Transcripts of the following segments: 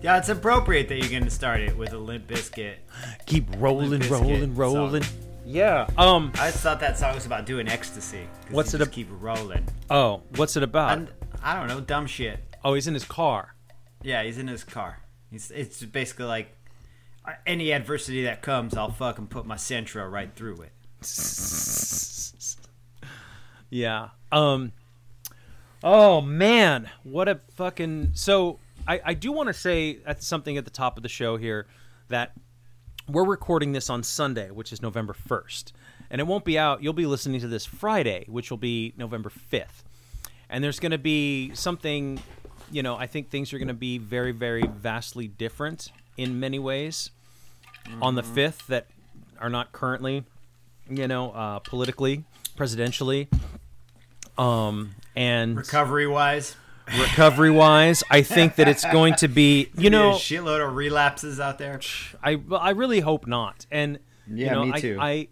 Yeah, it's appropriate that you're going to start it with a Limp Bizkit. Keep rolling, Limp Bizkit rolling, rolling. song. Yeah. Um. I just thought that song was about doing ecstasy. 'cause What's you it just ab- keep rolling. Oh, what's it about? And I don't know, dumb shit. oh, he's in his car. Yeah, he's in his car. He's, it's basically like uh, any adversity that comes, I'll fucking put my Sentra right through it. Yeah. Um. Oh man, what a fucking. So I I do want to say at something at the top of the show here that we're recording this on Sunday, which is November first, and it won't be out. You'll be listening to this Friday, which will be November fifth, and there's going to be something. You know, I think things are going to be very, very vastly different in many ways on the fifth that are not currently, you know, uh, politically, presidentially, um, and Recovery wise, recovery wise. I think that it's going to be, you know, a shitload of relapses out there. I I really hope not. And you Yeah, know, me I, too. I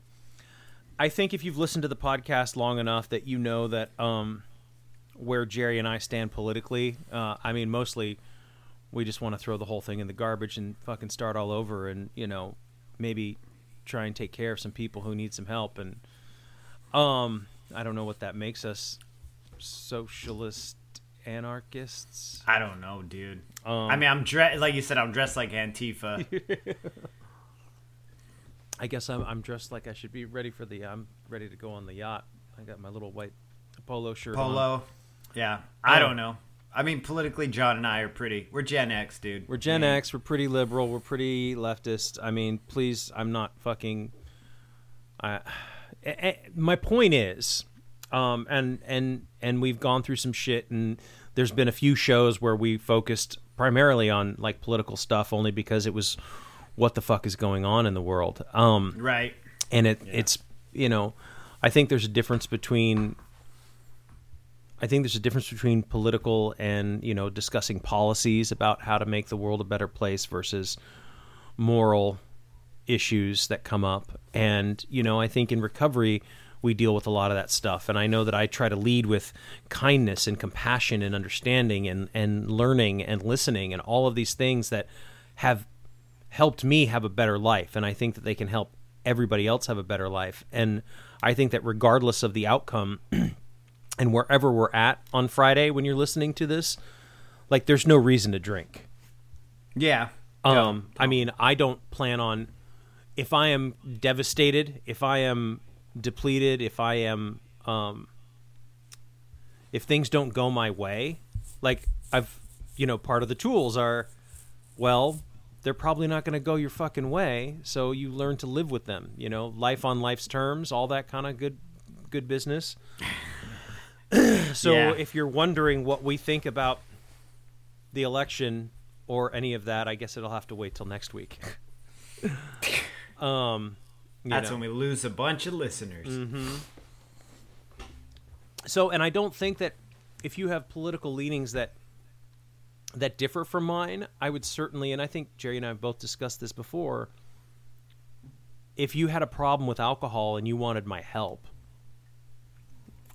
I think if you've listened to the podcast long enough that you know that um where Jerry and I stand politically, uh, I mean mostly we just want to throw the whole thing in the garbage and fucking start all over and, you know, maybe try and take care of some people who need some help and um I don't know what that makes us socialist anarchists. I don't know, dude. Um, I mean, I'm dressed like you said. I'm dressed like Antifa. I guess I'm, I'm dressed like I should be ready for the. I'm ready to go on the yacht. I got my little white polo shirt. on. Polo. Yeah, I Um, don't know. I mean, politically, John and I are pretty. We're Gen X, dude. We're Gen Yeah. X. We're pretty liberal. We're pretty leftist. I mean, please, I'm not fucking. I, eh, eh, my point is, um, and and and we've gone through some shit, and there's been a few shows where we focused primarily on like political stuff, only because it was what the fuck is going on in the world. Um, Right. and it it's you know i think there's a difference between i think there's a difference between political and you know discussing policies about how to make the world a better place versus moral issues that come up and you know i think in recovery we deal with a lot of that stuff. And i know that i try to lead with kindness and compassion and understanding and and learning and listening and all of these things that have helped me have a better life. And i think that they can help everybody else have a better life. And i think that regardless of the outcome and wherever we're at on friday when you're listening to this like there's no reason to drink. Yeah. um i mean i don't plan on if i am devastated if i am depleted if i am um if things don't go my way like i've you know part of the tools are well they're probably not going to go your fucking way so you learn to live with them you know? Life on life's terms all that kind of good good business. So Yeah. if you're wondering what we think about the election or any of that i guess it'll have to wait till next week. Um you That's know. when we lose a bunch of listeners. Mm-hmm. so and i don't think that if you have political leanings that that differ from mine i would certainly and i think jerry and i have both discussed this before if you had a problem with alcohol and you wanted my help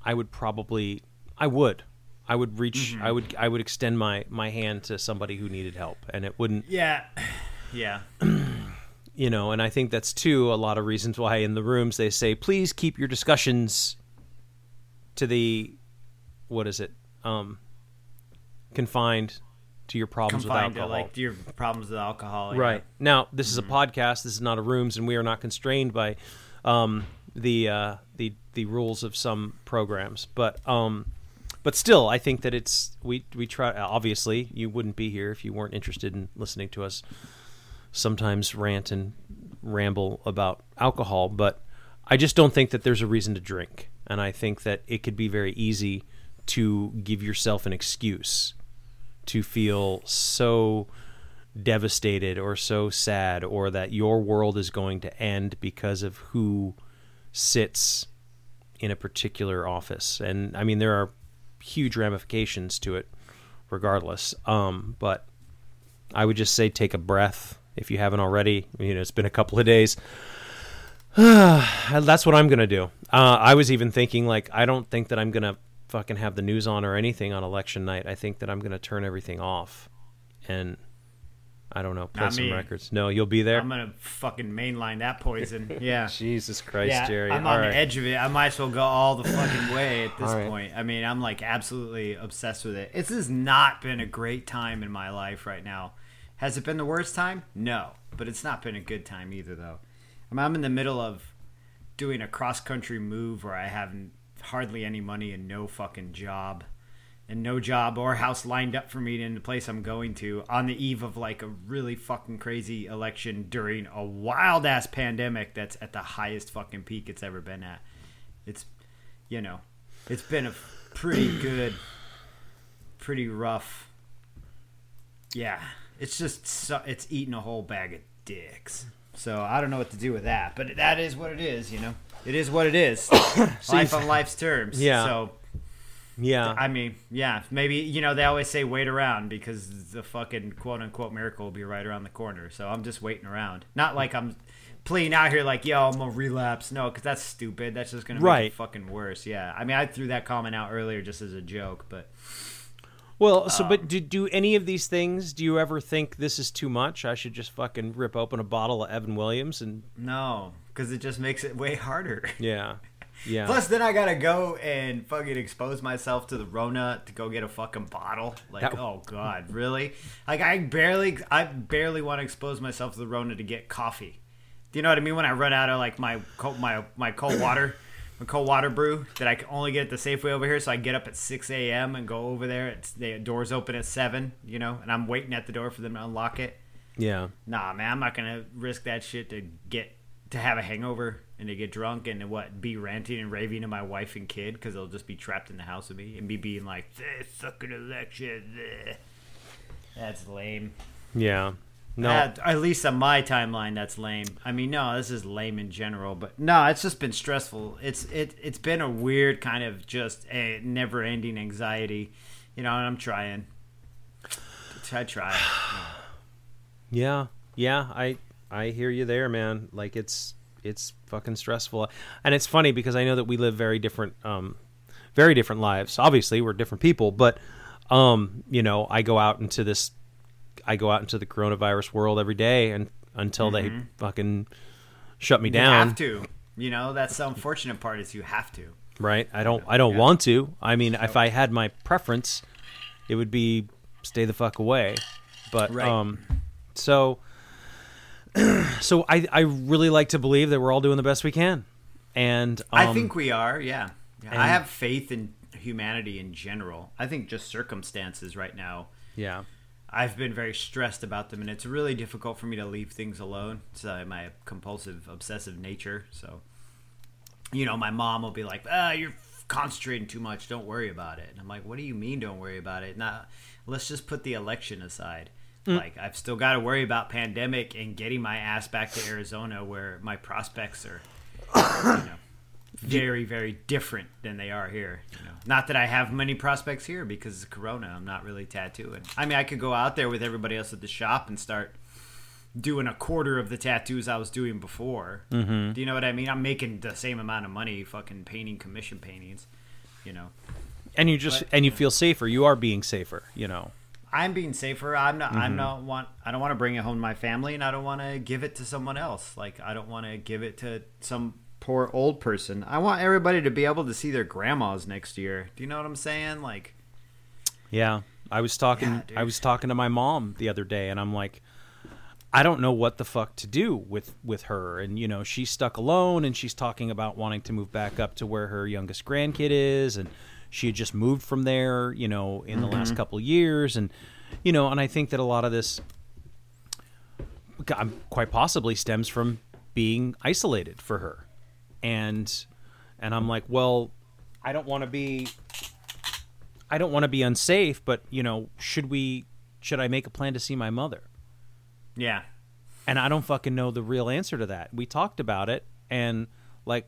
i would probably i would i would reach mm-hmm. i would i would extend my my hand to somebody who needed help and it wouldn't Yeah. Yeah. you know and i think that's too a lot of reasons why in the rooms they say please keep your discussions to the what is it um confined to your problems with confined to alcohol. like your problems with alcohol. yeah. Right. Now, this is a Mm-hmm. podcast. This is not a rooms, and we are not constrained by um, the uh, the the rules of some programs. But um, but still, I think that it's we we try. Obviously, you wouldn't be here if you weren't interested in listening to us sometimes rant and ramble about alcohol. But I just don't think that there's a reason to drink, and I think that it could be very easy to give yourself an excuse to feel so devastated or so sad or that your world is going to end because of who sits in a particular office. And I mean, there are huge ramifications to it regardless. Um, but I would just say take a breath if you haven't already. You know, it's been a couple of days. That's what I'm going to do. Uh, I was even thinking, like, I don't think that I'm going to fucking have the news on or anything on election night. I think that I'm going to turn everything off and I don't know, play Not some me. records. No, you'll be there. I'm gonna fucking mainline that poison. Yeah. Jesus Christ, yeah, Jerry. I'm All on right. the edge of it. I might as well go all the fucking way at this right. point. I mean, I'm like absolutely obsessed with it. This has not been a great time in my life right now. Has it been the worst time? No, but it's not been a good time either, though. I mean, I'm in the middle of doing a cross country move where I have hardly any money and no fucking job. And no job or house lined up for me in the place I'm going to on the eve of like a really fucking crazy election during a wild ass pandemic that's at the highest fucking peak it's ever been at. It's, you know, it's been a pretty good, pretty rough. Yeah, it's just so, it's eating a whole bag of dicks. So I don't know what to do with that, but that is what it is. You know, it is what it is. Life on life's terms. Yeah. So Yeah. I mean, yeah, maybe you know they always say wait around because the fucking quote unquote miracle will be right around the corner. So I'm just waiting around. Not like I'm playing out here like yo I'm gonna relapse. No, because that's stupid. That's just gonna make Right. it fucking worse. Yeah, I mean I threw that comment out earlier just as a joke, but well, Um, so but do do any of these things? Do you ever think this is too much? I should just fucking rip open a bottle of Evan Williams and no, because it just makes it way harder. yeah, yeah. Plus, then I gotta go and fucking expose myself to the Rona to go get a fucking bottle. Like, That- oh god, really? Like, I barely, I barely want to expose myself to the Rona to get coffee. Do you know what I mean? When I run out of like my cold, my my cold water, my cold water brew that I can only get at the Safeway over here, so I get up at six a.m. and go over there. It's the doors open at seven, you know, and I'm waiting at the door for them to unlock it. yeah. Nah, man, I'm not gonna risk that shit to get to have a hangover and to get drunk and to what be ranting and raving to my wife and kid because they'll just be trapped in the house with me and be being like, "This fucking election." bleh." That's lame. Yeah. No. At, at least on my timeline, that's lame. I mean, no, this is lame in general, but no, it's just been stressful. It's it it's been a weird kind of just a never-ending anxiety, you know. And I'm trying. I try. Yeah, yeah, I I hear you there, man. Like it's it's fucking stressful, and it's funny because I know that we live very different, um, very different lives. Obviously, we're different people, but um, you know, I go out into this, I go out into the coronavirus world every day, and until they fucking shut me Mm-hmm. You down, have to. You know, that's the unfortunate part is you have to. right? I don't, I don't Yeah. want to. I mean, if I had my preference, it would be stay the fuck away. But Right. um, so so I I really like to believe that we're all doing the best we can, and um, I think we are, yeah. Yeah, I have faith in humanity in general. I think just circumstances right now. yeah, I've been very stressed about them, and it's really difficult for me to leave things alone. It's uh, my compulsive, obsessive nature. So, you know, my mom will be like, "Ah, you're concentrating too much. Don't worry about it." And I'm like, "What do you mean, don't worry about it? Now, let's just put the election aside." Like, I've still got to worry about pandemic and getting my ass back to Arizona, where my prospects are, you know, very, very different than they are here. You know, not that I have many prospects here because of Corona. I'm not really tattooing. I mean, I could go out there with everybody else at the shop and start doing a quarter of the tattoos I was doing before. Mm-hmm. Do you know what I mean? I'm making the same amount of money, fucking painting commission paintings. You know, and you just But- and you feel safer. You are being safer. You know, I'm being safer. I'm not. Mm-hmm. I'm not want. I don't want to bring it home to my family, and I don't want to give it to someone else. Like I don't want to give it to some poor old person. I want everybody to be able to see their grandmas next year. Do you know what I'm saying? Like, yeah. I was talking Yeah. I was talking to my mom the other day and I'm like I don't know what the fuck to do with with her and you know she's stuck alone and she's talking about wanting to move back up to where her youngest grandkid is and she had just moved from there you know in the Mm-hmm. last couple of years and you know and I think that a lot of this quite possibly stems from being isolated for her and and I'm like well I don't want to be I don't want to be unsafe, but you know, should we should I make a plan to see my mother? Yeah. And I don't fucking know the real answer to that. We talked about it and like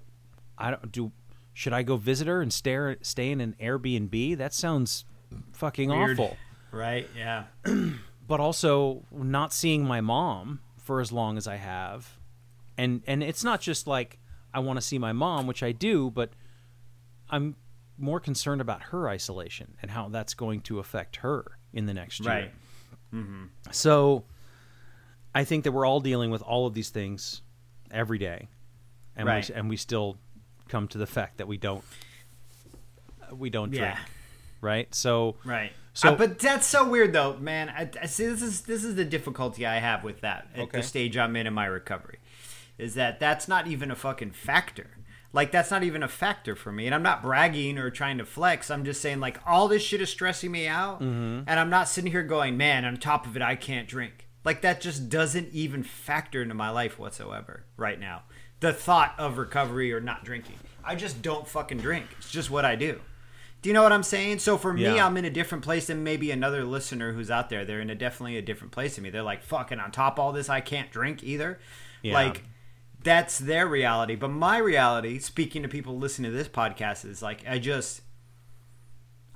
I don't do should I go visit her and stare stay in an Airbnb? That sounds fucking Weird. awful. Right. Yeah. But also not seeing my mom for as long as I have. And and it's not just like I want to see my mom, which I do, but I'm more concerned about her isolation and how that's going to affect her in the next year. Right. Mm-hmm. So I think that we're all dealing with all of these things every day, and Right. we and we still come to the fact that we don't we don't drink, Yeah. right? So Right. So- So, but that's so weird, though, man. I, I see. This is this is the difficulty I have with that at Okay. the stage I'm in in my recovery, is that that's not even a fucking factor. Like that's not even a factor for me, and I'm not bragging or trying to flex. I'm just saying, like, all this shit is stressing me out, Mm-hmm. and I'm not sitting here going, man. On top of it, I can't drink. Like that just doesn't even factor into my life whatsoever right now. The thought of recovery or not drinking, I just don't fucking drink. It's just what I do. Do you know what I'm saying? So for me, Yeah. I'm in a different place than maybe another listener who's out there. They're in a definitely a different place than me. They're like, fucking on top of all this, I can't drink either. Yeah. Like that's their reality. But my reality, speaking to people listening to this podcast, is like I just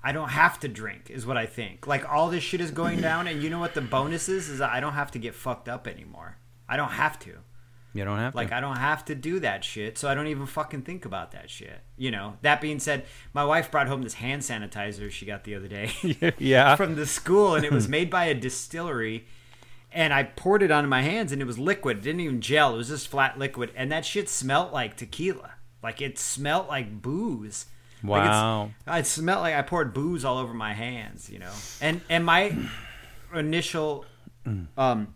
I don't have to drink, is what I think. Like all this shit is going down, and you know what the bonus is? Is I don't have to get fucked up anymore. I don't have to. you don't have to Like to. I don't have to do that shit, so I don't even fucking think about that shit. You know. That being said, my wife brought home this hand sanitizer she got the other day yeah, from the school, and it was made by a distillery. And I poured it onto my hands, and it was liquid. It didn't even gel. It was just flat liquid, and that shit smelled like tequila. Like it smelled like booze. Like Wow. it smelled like I poured booze all over my hands, you know. And and my initial um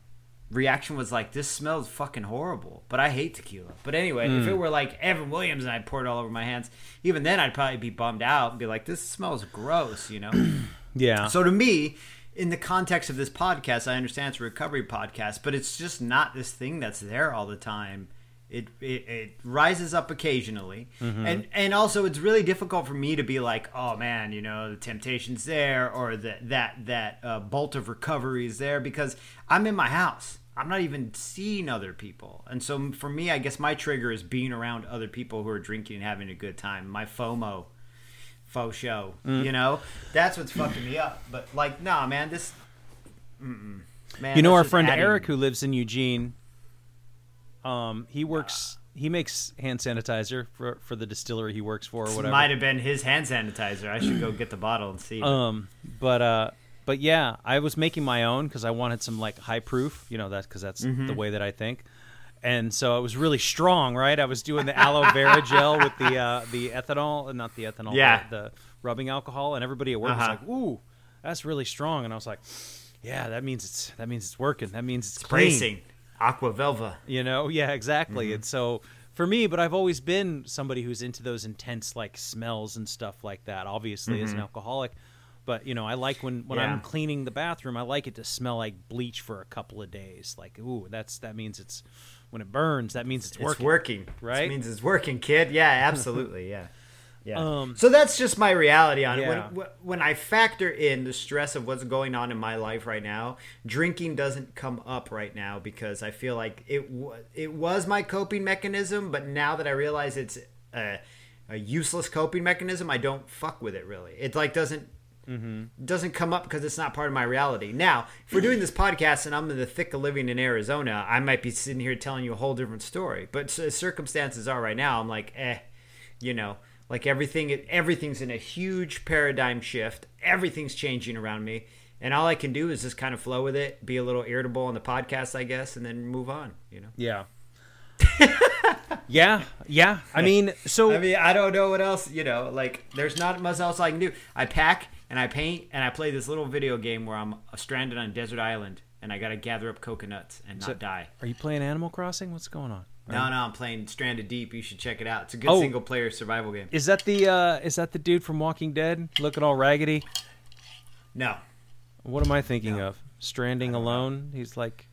reaction was like, "This smells fucking horrible." But I hate tequila. But anyway, if it were like Evan Williams and I poured it all over my hands, even then I'd probably be bummed out and be like, "This smells gross," you know. yeah. so to me, in the context of this podcast, I understand it's a recovery podcast, but it's just not this thing that's there all the time. It, it, it rises up occasionally, and and also it's really difficult for me to be like, oh man, you know, the temptation's there, or that that that uh, bolt of recovery is there because I'm in my house. I'm not even seeing other people, and so for me, I guess my trigger is being around other people who are drinking and having a good time. My FOMO, faux show. Mm. You know, that's what's fucking me up. But like, nah, man, this. Man, you know our friend adding- Eric who lives in Eugene. Um, he works. He makes hand sanitizer for for the distillery he works for or whatever. Might have been his hand sanitizer. I should go get the bottle and see. Um, but uh, but yeah, I was making my own because I wanted some like high proof. You know that because that's Mm-hmm. the way that I think. And so it was really strong, right? I was doing the aloe vera gel with the uh, the ethanol, uh, not the ethanol, Yeah. the, rubbing alcohol, and everybody at work Uh-huh. was like, "Ooh, that's really strong," and I was like, "Yeah, that means it's that means it's working. That means it's, it's clean." bracing. Aqua Velva. You know, yeah, exactly. Mm-hmm. And so for me, but I've always been somebody who's into those intense like smells and stuff like that. Obviously, as an alcoholic, but you know, I like when when I'm Mm-hmm. Cleaning the bathroom, I like it to smell like bleach for a couple of days. Like, ooh, that's that means it's when it burns, that means it's It's working. working. right? It means it's working, kid. Yeah, absolutely. Yeah. Yeah. Um, so that's just my reality on Yeah. it. When, when I factor in the stress of what's going on in my life right now, drinking doesn't come up right now because I feel like it it was my coping mechanism, but now that I realize it's a, a useless coping mechanism, I don't fuck with it really. It like doesn't doesn't come up because it's not part of my reality. Now, if we're doing this podcast and I'm in the thick of living in Arizona, I might be sitting here telling you a whole different story. But as circumstances are right now, I'm like, eh, you know, like everything, everything's in a huge paradigm shift. Everything's changing around me, and all I can do is just kind of flow with it, be a little irritable on the podcast, I guess, and then move on. You know. Yeah. yeah, yeah. I mean, so I mean, I don't know what else. You know, like there's not much else I can do. I pack and I paint and I play this little video game where I'm stranded on a desert island and I gotta gather up coconuts and not So- die. Are you playing Animal Crossing? What's going on? No, no, I'm playing Stranded Deep. You should check it out. It's a good Oh. single player survival game. Is that the uh, is that the dude from Walking Dead looking all raggedy? No, What am I thinking No. of? Stranding Alone. He's like,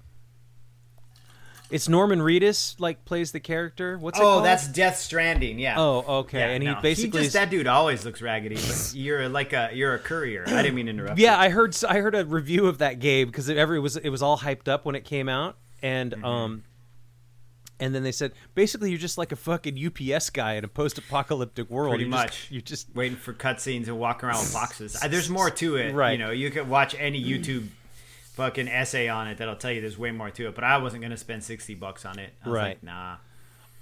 it's Norman Reedus like plays the character. What's it oh, called? that's Death Stranding. Yeah. oh okay, Yeah, and he no. basically just is- that dude always looks raggedy. But you're like a you're a courier. I didn't mean to interrupt. Yeah, you. I heard I heard a review of that game because it, every it was it was all hyped up when it came out, and Mm-hmm. um, and then they said basically you're just like a fucking UPS guy in a post-apocalyptic world. Pretty you much. Just, you just waiting for cutscenes and walking around with boxes. There's more to it. Right. You know, you could watch any YouTube fucking essay on it that'll tell you there's way more to it. But I wasn't gonna spend sixty bucks on it. I was Right. like, nah.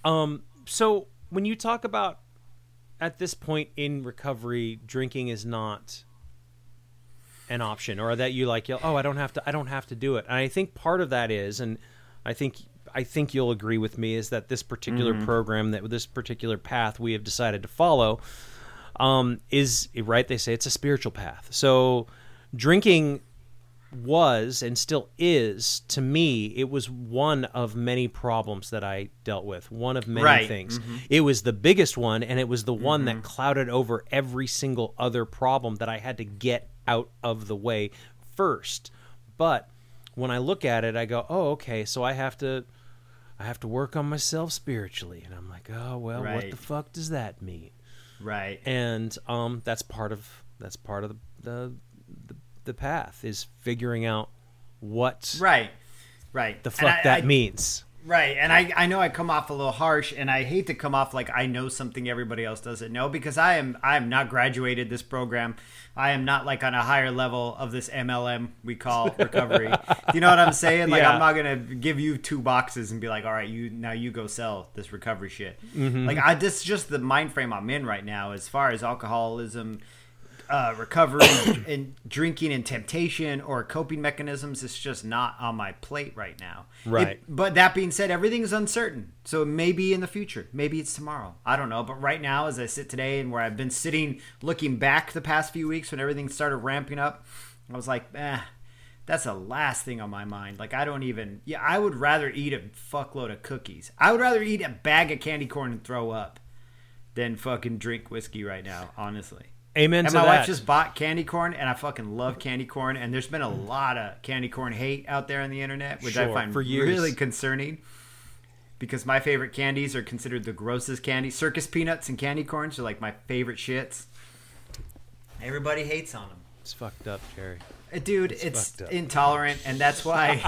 Um, so when you talk about at this point in recovery, drinking is not an option, or that you like, oh, I don't have to, I don't have to do it. And I think part of that is, and I think I think you'll agree with me, is that this particular program, that this particular path we have decided to follow, um, is right. They say it's a spiritual path. So drinking was and still is to me it was one of many problems that i dealt with one of many Right. things. It was the biggest one and it was the one that clouded over every single other problem that i had to get out of the way first. But when i look at it i go oh okay so i have to i have to work on myself spiritually. And i'm like oh well what the fuck does that mean? Right. and um, that's part of that's part of the, the the path is figuring out what Right. Right. the fuck I- that I- means. Right, and I, I know I come off a little harsh, and I hate to come off like I know something everybody else doesn't know because I am I am not graduated this program. I am not like on a higher level of this MLM we call recovery. You know what I'm saying? Like Yeah. I'm not gonna give you two boxes and be like, all right, you now you go sell this recovery shit. Mm-hmm. Like I this is just the mind frame I'm in right now as far as alcoholism. Uh, recovery and drinking and temptation or coping mechanisms is just not on my plate right now. Right. It- but that being said, everything is uncertain. So it may be in the future. Maybe it's tomorrow. I don't know. But right now, as I sit today and where I've been sitting looking back the past few weeks when everything started ramping up, I was like, eh, that's the last thing on my mind. Like, I don't even, yeah, I would rather eat a fuckload of cookies. I would rather eat a bag of candy corn and throw up than fucking drink whiskey right now, honestly. Amen And to my that. wife just bought candy corn, and I fucking love candy corn. And there's been a lot of candy corn hate out there on the internet, which I find really concerning. Because my favorite candies are considered the grossest candy. Circus peanuts and candy corns are like my favorite shits. Everybody hates on them. it's fucked up, Jerry. Uh, Dude, it's, up. intolerant, and that's why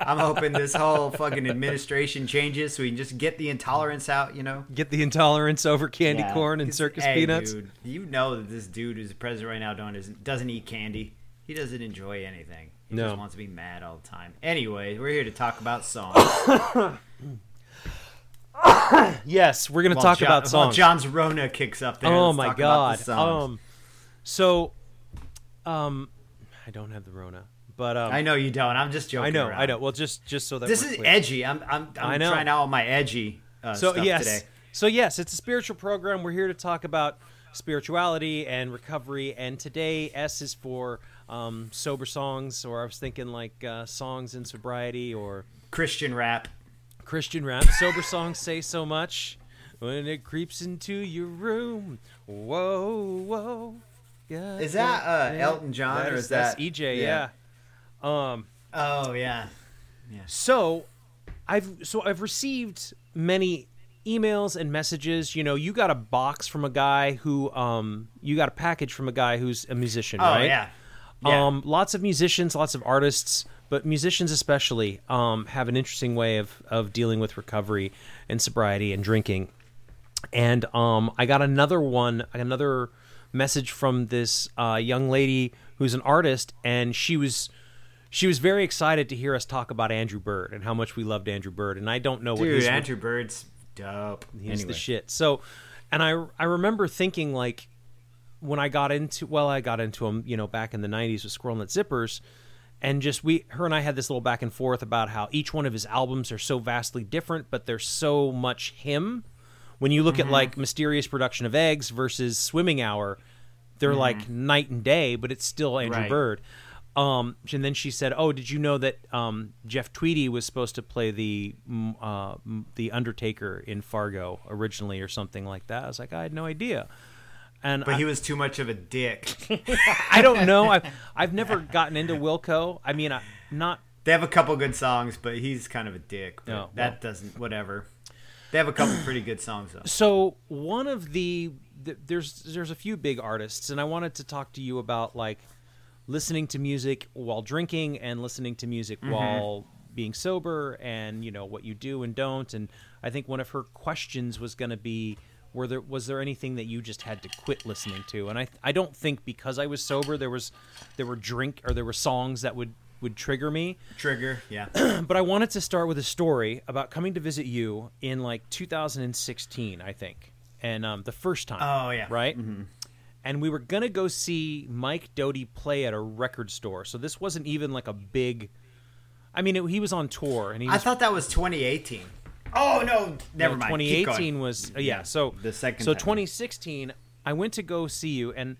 I'm hoping this whole fucking administration changes so we can just get the intolerance out, you know? Get the intolerance over candy Yeah. corn and circus hey, peanuts. Dude, you know that this dude who's the president right now don't, doesn't, doesn't eat candy. He doesn't enjoy anything. He No. just wants to be mad all the time. Anyway, we're here to talk about songs. Yes, we're gonna While talk Jo- about songs. John's Rona kicks up there. oh my talk about god. Um, so, um, I don't have the Rona, but um, I know you don't. I'm just joking. I know, around. I know. Well, just just so that This is clear. edgy. I'm I'm, I'm trying out all my edgy uh, so stuff yes today. so yes it's a spiritual program we're here to talk about spirituality and recovery and today s is for um, sober songs or i was thinking like uh, songs in sobriety or Christian rap. christian rap sober songs say so much when it creeps into your room whoa whoa yeah, Is that, uh, Elton John, or is that's that- ej yeah. yeah um Oh yeah. so I've so I've received many emails and messages. You know, you got a box from a guy who um you got a package from a guy who's a musician, Oh right? yeah. Yeah. Um lots of musicians, lots of artists, but musicians especially um have an interesting way of of dealing with recovery and sobriety and drinking. And um I got another one, another message from this uh, young lady who's an artist and she was she was very excited to hear us talk about Andrew Bird and how much we loved Andrew Bird. And I don't know what Dude, Andrew Bird's dope. he's anyway. the shit. So, and I I remember thinking like when I got into well, I got into him, you know, back in the '90s with Squirrel Nut Zippers, and just we her and I had this little back and forth about how each one of his albums are so vastly different, but they're so much him. When you look Mm-hmm. at like Mysterious Production of Eggs versus Swimming Hour, they're like night and day, but it's still Andrew Right. Bird. Um, and then she said, "Oh, did you know that um, Jeff Tweedy was supposed to play the uh, the Undertaker in Fargo originally, or something like that?" I was like, "I had no idea." And But I, he was too much of a dick. I don't know. I've I've never gotten into Wilco. I mean, I, not they have a couple good songs, but he's kind of a dick. But No, well- that doesn't. Whatever. They have a couple pretty good songs though. so one of the, th there's there's a few big artists, and I wanted to talk to you about like listening to music while drinking and listening to music mm-hmm. while being sober, and you know what you do and don't. And I think one of her questions was going to be. Were there was there anything that you just had to quit listening to? And I I don't think because I was sober there was there were drink or there were songs that would would trigger me. Trigger. Yeah. but I wanted to start with a story about coming to visit you in like 2016, I think, and um, the first time. Oh, yeah. right. And we were gonna go see Mike Doughty play at a record store, so this wasn't even like a big. I mean, it, he was on tour, and he I thought that was 2018. Oh no, never no, mind. Keep 2018 going. was uh, yeah. So the second So time. 2016, I went to go see you, and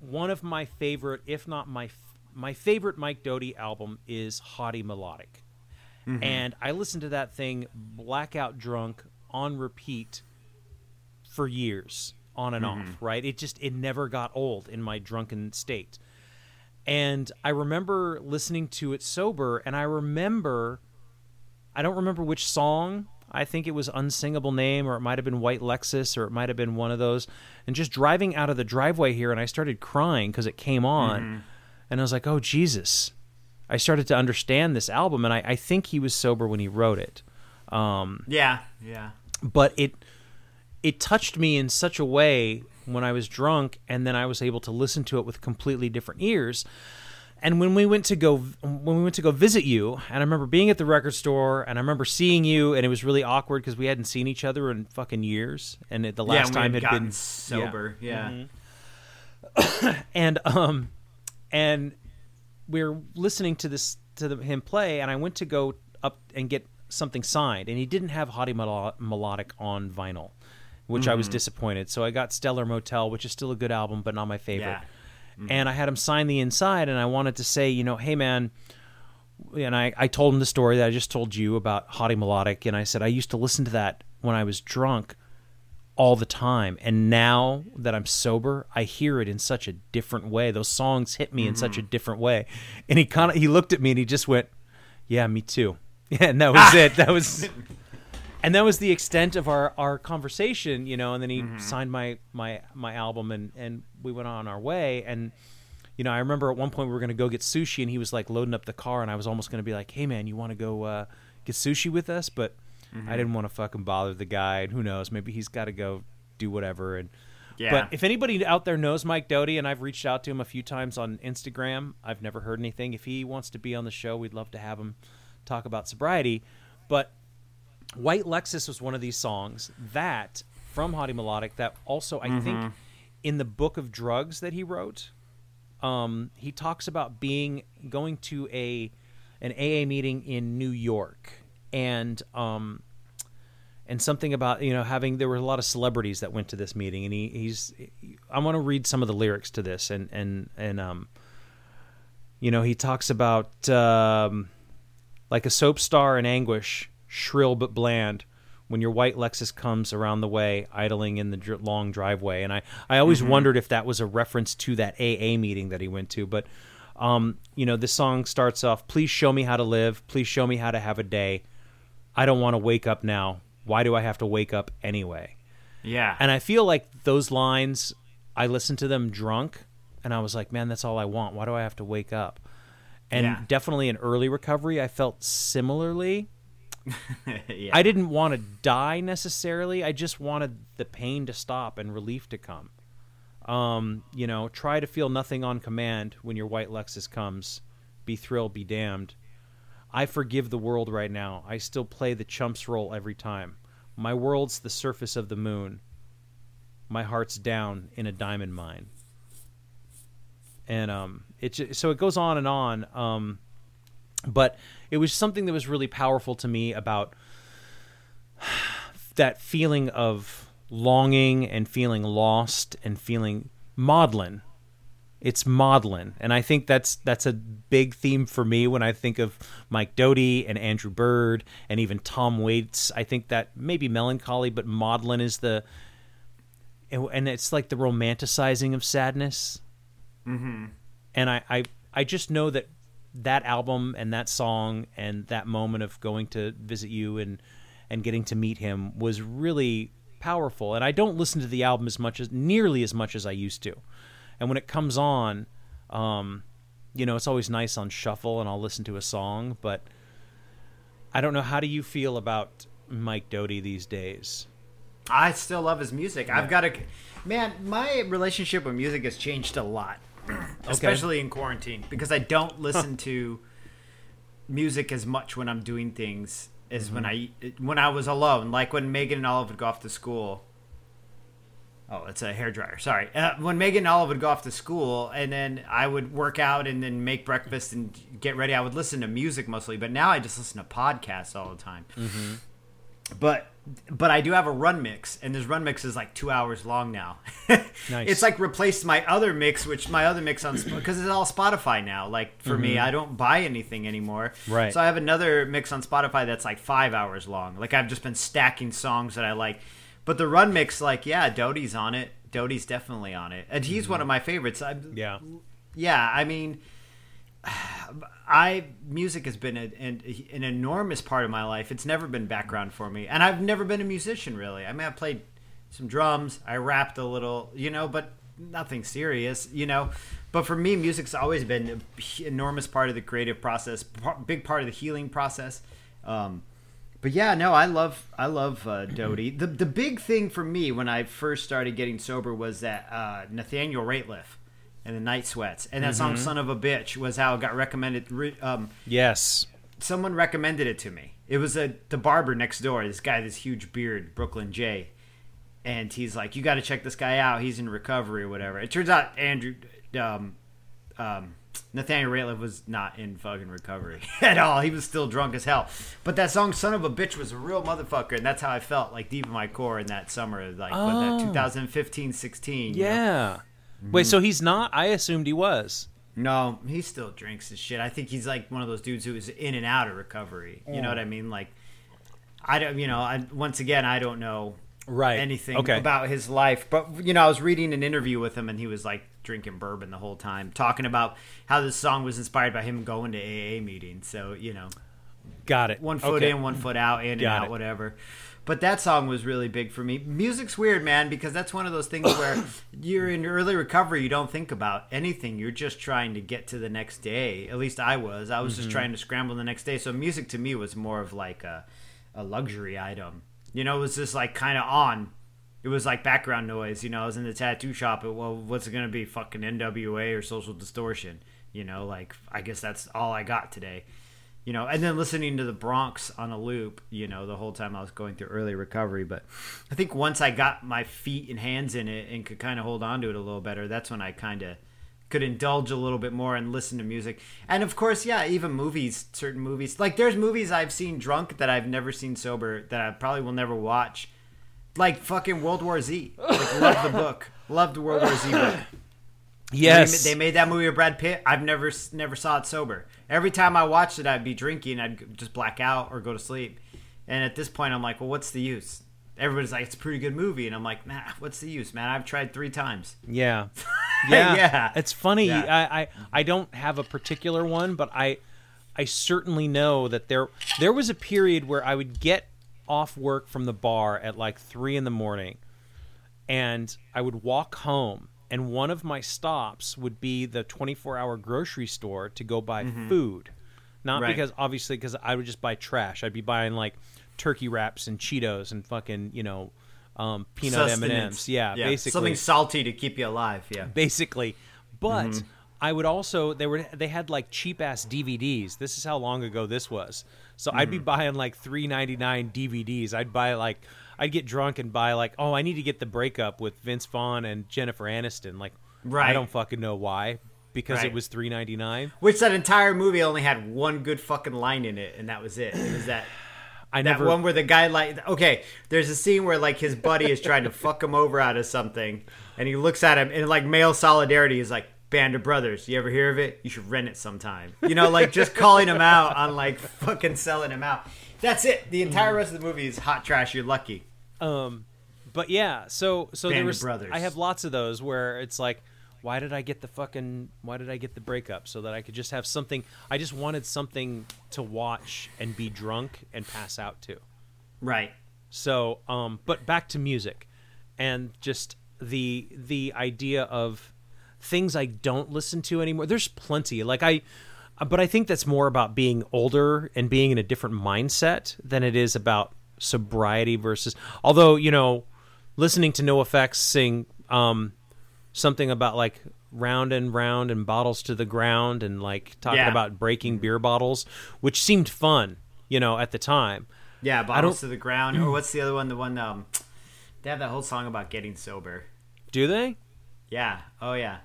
one of my favorite, if not my my favorite Mike Doughty album is Haughty Melodic, Mm-hmm. and I listened to that thing blackout drunk on repeat for years, on and Mm-hmm. off. Right? It just it never got old in my drunken state. And I remember listening to it sober, and I remember I don't remember which song. I think it was Unsingable Name, or it might have been White Lexus, or it might have been one of those. And just driving out of the driveway here, and I started crying because it came on. And I was like, oh, Jesus. I started to understand this album, and I, I think he was sober when he wrote it. Um, Yeah. Yeah. but it it touched me in such a way when I was drunk, and then I was able to listen to it with completely different ears. And when we went to go when we went to go visit you, and I remember being at the record store, and I remember seeing you, and it was really awkward because we hadn't seen each other in fucking years, and it, the yeah, last we time had been sober. Yeah. and um and we are listening to this to the, him play and i went to go up and get something signed and he didn't have Haughty Melo- melodic on vinyl which i was mm. disappointed. So i got stellar motel which is still a good album but not my favorite. Yeah. Mm-hmm. and i had him sign the inside and i wanted to say you know hey man and I, I told him the story that I just told you about Haughty Melodic, and I said I used to listen to that when I was drunk all the time, and now that I'm sober, I hear it in such a different way. Those songs hit me in such a different way, and he kind of he looked at me and he just went, "Yeah, me too." Yeah, and that was it. That was, and that was the extent of our our conversation, you know. And then he signed my my my album, and and we went on our way, and you know, I remember at one point we were going to go get sushi, and he was like loading up the car, and I was almost going to be like, "Hey, man, you want to go uh, get sushi with us?" But I didn't want to fucking bother the guy, and who knows, maybe he's got to go do whatever. And Yeah. but if anybody out there knows Mike Doughty, and I've reached out to him a few times on Instagram, I've never heard anything. If he wants to be on the show, we'd love to have him talk about sobriety. But White Lexus was one of these songs that from Haughty Melodic that also I think in the book of drugs that he wrote, um, he talks about being going to a an AA meeting in New York and um, and something about you know having there were a lot of celebrities that went to this meeting and he, he's I want to read some of the lyrics to this and and and um you know he talks about um, like a soap star in anguish shrill but bland when your white Lexus comes around the way idling in the dr- long driveway and I I always wondered if that was a reference to that AA meeting that he went to but um you know this song starts off please show me how to live please show me how to have a day I don't want to wake up now why do I have to wake up anyway yeah. and I feel like those lines, I listened to them drunk, and I was like, man, that's all I want. Why do I have to wake up? And Yeah. definitely in early recovery, I felt similarly. yeah. I didn't want to die necessarily. I just wanted the pain to stop and relief to come. Um, you know, try to feel nothing on command when your white Lexus comes. Be thrilled, be damned. I forgive the world right now. I still play the chumps role every time. My world's the surface of the moon. My heart's down in a diamond mine. And um, it ju- so it goes on and on. Um, but it was something that was really powerful to me about that feeling of longing and feeling lost and feeling maudlin. It's maudlin, and I think that's that's a big theme for me when I think of Mike Doughty and Andrew Bird and even Tom Waits. I think that maybe melancholy, but maudlin is the and it's like the romanticizing of sadness. Mm-hmm. And I, I I just know that that album and that song and that moment of going to visit you and and getting to meet him was really powerful. And I don't listen to the album as much as nearly as much as I used to. And when it comes on, um, you know, it's always nice on shuffle, and I'll listen to a song. But I don't know. How do you feel about Mike Doughty these days? I still love his music. Yeah. I've got a man. My relationship with music has changed a lot, especially okay. in quarantine, because I don't listen to music as much when I'm doing things as mm-hmm. when I when I was alone. Like when Megan and Olive would go off to school. Oh, it's a hair dryer. Sorry. Uh, when Megan and Olive would go off to school, and then I would work out and then make breakfast and get ready. I would listen to music mostly, but now I just listen to podcasts all the time. Mm-hmm. But but I do have a run mix, and this run mix is like two hours long now. nice. It's like replaced my other mix, which my other mix on because it's all Spotify now. Like for mm-hmm. me, I don't buy anything anymore. Right. So I have another mix on Spotify that's like five hours long. Like I've just been stacking songs that I like. But the run mix, like yeah, Doughty's on it. Doughty's definitely on it, and he's mm-hmm. one of my favorites. I, yeah. Yeah, I mean I music has been a, an, an enormous part of my life. It's never been background for me, and I've never been a musician really. I mean, I played some drums, I rapped a little, you know, but nothing serious, you know. But for me, music's always been an enormous part of the creative process, big part of the healing process. Um, but yeah, no, I love I love uh, Doughty. The the big thing for me when I first started getting sober was that uh, Nathaniel Rateliff and the Night Sweats, and that mm-hmm. song "Son of a Bitch" was how it got recommended. Um, yes, someone recommended it to me. It was a the barber next door. This guy, this huge beard, Brooklyn J, and he's like, "You got to check this guy out. He's in recovery or whatever." It turns out Andrew, um, um, Nathaniel Rateliff was not in fucking recovery at all. He was still drunk as hell. But that song "Son of a Bitch" was a real motherfucker, and that's how I felt like deep in my core in that summer, like oh. that 2015, 16. Yeah. Know? Wait, so he's not? I assumed he was. No, he still drinks his shit. I think he's like one of those dudes who is in and out of recovery. You know what I mean? Like, I don't. You know, I once again, I don't know right anything okay. about his life. But you know, I was reading an interview with him, and he was like drinking bourbon the whole time, talking about how this song was inspired by him going to AA meetings. So you know, got it. One foot okay. in, one foot out, in got and out, it. whatever. But that song was really big for me. Music's weird, man, because that's one of those things where you're in early recovery, you don't think about anything. You're just trying to get to the next day. At least I was. I was mm-hmm. just trying to scramble the next day. So music to me was more of like a, a luxury item. You know, it was just like kind of on. It was like background noise. You know, I was in the tattoo shop. well, what's it to be? Fucking NWA or Social Distortion? You know, like I guess that's all I got today you know, and then listening to the Bronx on a loop, you know, the whole time I was going through early recovery. But I think once I got my feet and hands in it and could kind of hold on to it a little better, that's when I kind of could indulge a little bit more and listen to music. And of course, yeah, even movies, certain movies. Like there's movies I've seen drunk that I've never seen sober that I probably will never watch. Like fucking World War Z. Like love the book. Loved World War Z book. Yes. They, they made that movie with Brad Pitt. I've never never saw it sober. Every time I watched it, I'd be drinking. I'd just black out or go to sleep. And at this point, I'm like, well, what's the use? Everybody's like, it's a pretty good movie, and I'm like, man, what's the use, man? I've tried three times. Yeah, yeah, yeah. It's funny. Yeah. I, I I don't have a particular one, but I I certainly know that there there was a period where I would get off work from the bar at like three in the morning, and I would walk home and one of my stops would be the 24 hour grocery store to go buy mm-hmm. food. Not right. because obviously because i would just buy trash. I'd be buying like turkey wraps and cheetos and fucking you know um, peanut m&ms yeah, yeah, basically. Something salty to keep you alive. Yeah. Basically. But mm-hmm. I would also they were they had like cheap ass dvds this is how long ago this was so mm-hmm. i'd be mm-hmm. buying like 3.99 dvds i'd buy like I'd get drunk and buy like, oh, I need to get the breakup with Vince Vaughn and Jennifer Aniston. Like, right. I don't fucking know why because right. it was three ninety nine. Which that entire movie only had one good fucking line in it, and that was it. It was that. I that never. one where the guy like okay, there's a scene where like his buddy is trying to fuck him over out of something, and he looks at him and like male solidarity is like Band of Brothers. You ever hear of it? You should rent it sometime. You know, like just calling him out on like fucking selling him out. That's it. The entire rest of the movie is hot trash. You're lucky. Um, but yeah, so so Band there was. Brothers. I have lots of those where it's like, why did I get the fucking? Why did I get the breakup so that I could just have something? I just wanted something to watch and be drunk and pass out to. Right. So, um, but back to music, and just the the idea of things I don't listen to anymore. There's plenty. Like I, but I think that's more about being older and being in a different mindset than it is about sobriety versus. Although you know, listening to NOFX sing um, something about like round and round and bottles to the ground and like talking Yeah. about breaking beer bottles, which seemed fun, you know, at the time. Yeah, don't- bottles to the ground. Or what's the other one? The one um, they have that whole song about getting sober. Do they? Yeah. Oh yeah.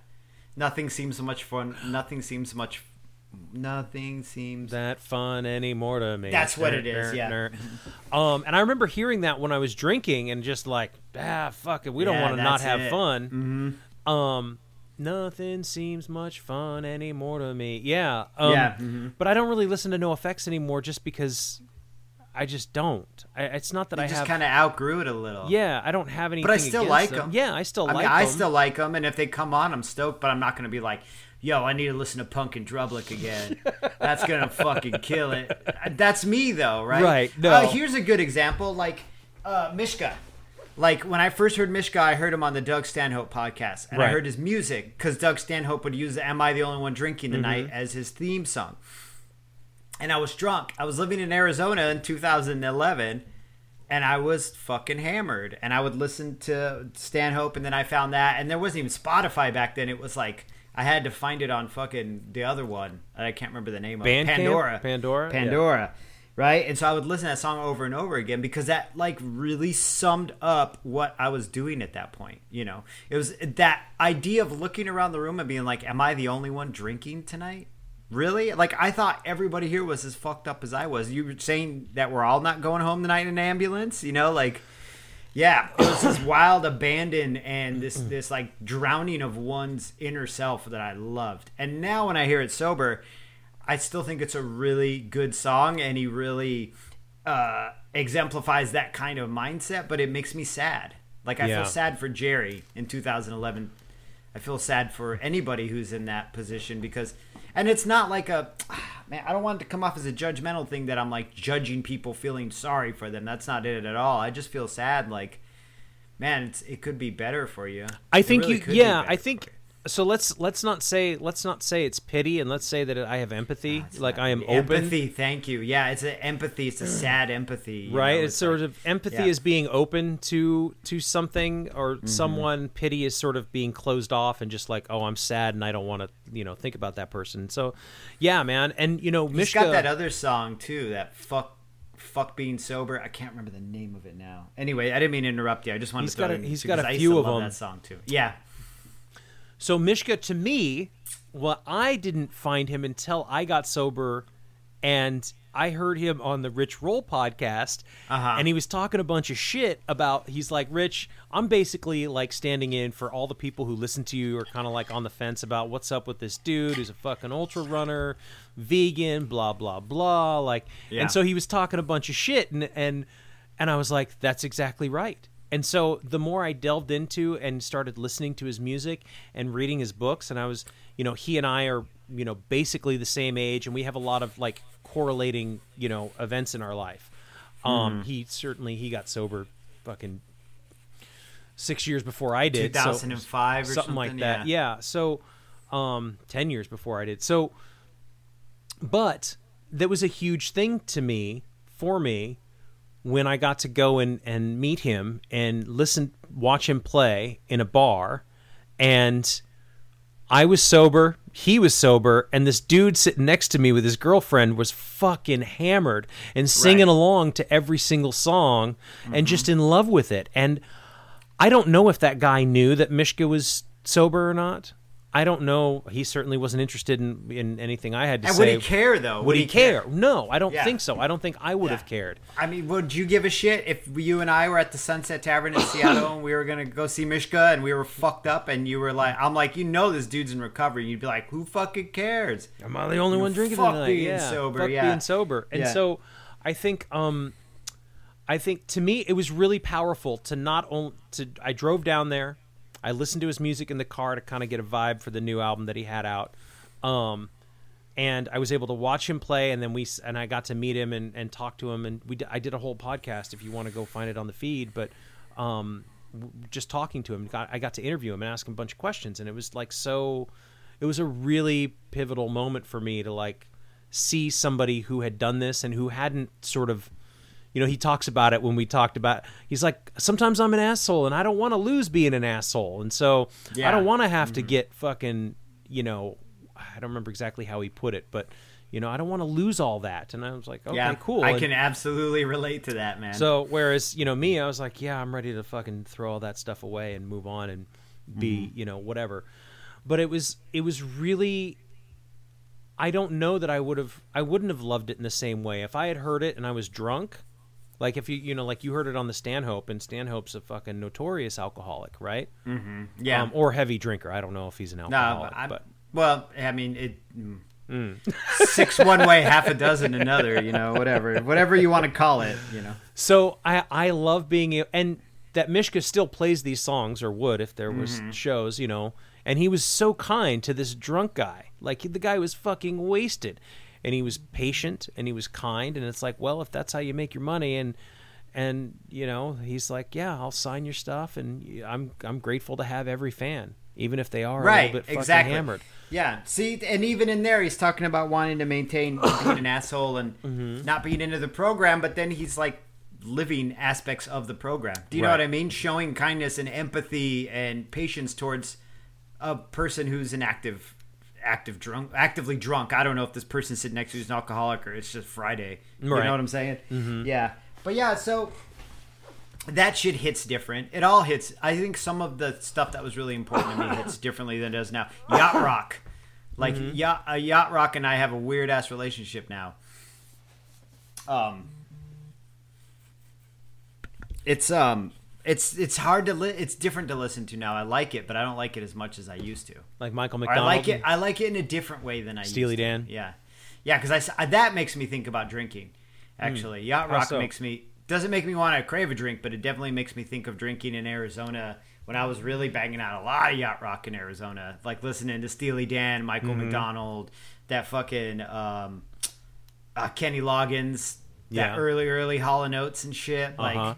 Nothing seems much fun. Nothing seems much. Nothing seems. that fun anymore to me. That's what it is, yeah. Um, and I remember hearing that when I was drinking and just like, ah, fuck it, we don't Yeah, want to not have it. fun. Mhm. Um, nothing seems much fun anymore to me. Yeah. Um, Yeah, mhm. But I don't really listen to NOFX anymore just because I just don't. I, it's not that I I just kind of outgrew it a little. yeah, I don't have anything. But I still like them. Yeah, I still I like mean, I them. still like them, and if they come on, I'm stoked. But I'm not going to be like, "Yo, I need to listen to Punk in Drublic again." That's gonna fucking kill it. That's me though, right? Right, no. Uh, here's a good example, like uh, Mishka. Like when I first heard Mishka, I heard him on the Doug Stanhope podcast, and I heard his music because Doug Stanhope would use "Am I the Only One Drinking Mm-hmm. Tonight" as his theme song. And I was drunk. I was living in Arizona in 2011 and I was fucking hammered. And I would listen to Stanhope, and then I found that, and there wasn't even Spotify back then. It was like I had to find it on fucking the other one. I can't remember the name of it. Bandcamp? Pandora. Pandora? Yeah. Pandora. Right, and so I would listen to that song over and over again because that like really summed up what I was doing at that point. You know, it was that idea of looking around the room and being like, "Am I the only one drinking tonight?" Really? Like I thought everybody here was as fucked up as I was. You were saying that we're all not going home tonight in an ambulance, you know, like yeah, it was this wild abandon and this this like drowning of one's inner self that I loved. And now when I hear it sober, I still think it's a really good song and he really uh exemplifies that kind of mindset, but it makes me sad. Like I Yeah. feel sad for Jerry in 2011 I feel sad for anybody who's in that position because, and it's not like a, man, I don't want it to come off as a judgmental thing that I'm like judging people feeling sorry for them. That's not it at all. I just feel sad. Like, man, it's, it could be better for you. I think really you. be Yeah, I think. So. Let's let's not say let's not say it's pity, and let's say that I have empathy. It's like I am open. Empathy, thank you. Yeah, it's an empathy. It's a sad empathy. right know, it's, sort like- of empathy yeah. is being open to to something or Mm-hmm. someone pity is sort of being closed off and just like oh i'm sad and i don't want to you know think about that person so yeah man and you know He's mishka got that other song too. That fuck, fuck being sober. I can't remember the name of it now. Anyway, I didn't mean to interrupt you. I just wanted He's to. throw got it a- in he's too, got a 'cause I few of love them. That song too. Yeah. So mishka to me well i didn't find him until i got sober and i heard him on the rich roll podcast Uh-huh. and he was talking a bunch of shit about he's like rich i'm basically like standing in for all the people who listen to you are kind of like on the fence about what's up with this dude who's a fucking ultra runner vegan blah blah blah like Yeah. and so he was talking a bunch of shit and and and i was like that's exactly right and so the more i delved into and started listening to his music and reading his books and i was you know he and i are you know basically the same age and we have a lot of like correlating you know events in our life. Um he certainly he got sober fucking six years before i did so- 2005 or something, like that. yeah. yeah so um 10 years before i did. So but that was a huge thing to me for me when I got to go and, and meet him and listen, watch him play in a bar, and I was sober, he was sober, and this dude sitting next to me with his girlfriend was fucking hammered and singing Right. along to every single song and mm-hmm. just in love with it. And I don't know if that guy knew that Mishka was sober or not. I don't know. He certainly wasn't interested in, in anything I had to And say. would he care though? Would he care? No, I don't Yeah. think so. I don't think I would Yeah. have cared. I mean, would you give a shit if you and I were at the Sunset Tavern in Seattle and we were gonna go see Mishka and we were fucked up and you were like, I'm like, you know, this dude's in recovery. And you'd be like, who fucking cares? Am I the only one drinking fuck tonight? being yeah, sober, fuck yeah. being sober. And so, I think, um, I think to me it was really powerful to not only to. I drove down there, I listened to his music in the car to kind of get a vibe for the new album that he had out, um, and I was able to watch him play, and then we and I got to meet him and, and talk to him, and we I did a whole podcast if you want to go find it on the feed, but. Um, just talking to him, got, I got to interview him and ask him a bunch of questions, and it was like so. It was a really pivotal moment for me to like see somebody who had done this and who hadn't sort of you know he talks about it when we talked about he's like sometimes i'm an asshole and i don't want to lose being an asshole and so yeah. i don't want to have to get fucking you know i don't remember exactly how he put it but you know i don't want to lose all that and i was like okay yeah, cool I And can absolutely relate to that, man. so whereas you know me i was like yeah i'm ready to fucking throw all that stuff away and move on and be Mm-hmm. you know whatever but it was it was really i don't know that i would have i wouldn't have loved it in the same way if i had heard it and i was drunk like if you you know like you heard it on the stanhope and stanhope's a fucking notorious alcoholic right yeah, um, or heavy drinker i don't know if he's an alcoholic but, I'm- but well, I mean, it. mm. Six one way, half a dozen another. You know, whatever, whatever you want to call it. You know. So I I love being and that Mishka still plays these songs or would if there was shows, you know. And he was so kind to this drunk guy. Like the guy was fucking wasted. And he was patient and he was kind. And it's like, well, if that's how you make your money and and you know, he's like, yeah, I'll sign your stuff and I'm I'm grateful to have every fan even if they are a right little bit fucking exactly. hammered. yeah see and even in there he's talking about wanting to maintain being an asshole and Mm-hmm. not being into the program but then he's like living aspects of the program. Do you know what i mean? Showing kindness and empathy and patience towards a person who's an active active drunk actively drunk i don't know if this person sitting next to you is an alcoholic or it's just friday you Right. know what i'm saying yeah but yeah so that shit hits different. It all hits. I think some of the stuff that was really important to me hits differently than it does now. Yacht rock, like yacht, uh, yacht rock, and I have a weird ass relationship now. Um, it's um, it's it's hard to li- it's different to listen to now. I like it, but I don't like it as much as I used to. Like Michael Or I McDonald. like it. I like it in a different way than I Steely used to. Steely Dan? Yeah, yeah, because I s- I- that makes me think about drinking. Actually, yacht Hmm. How rock so? makes me doesn't make me want to crave a drink, but it definitely makes me think of drinking in Arizona when I was really banging out a lot of yacht rock in Arizona, like listening to Steely Dan, Michael Mm-hmm. McDonald, that fucking um, uh, Kenny Loggins, that Yeah. early early Hall and Oates and shit. Like, Uh-huh.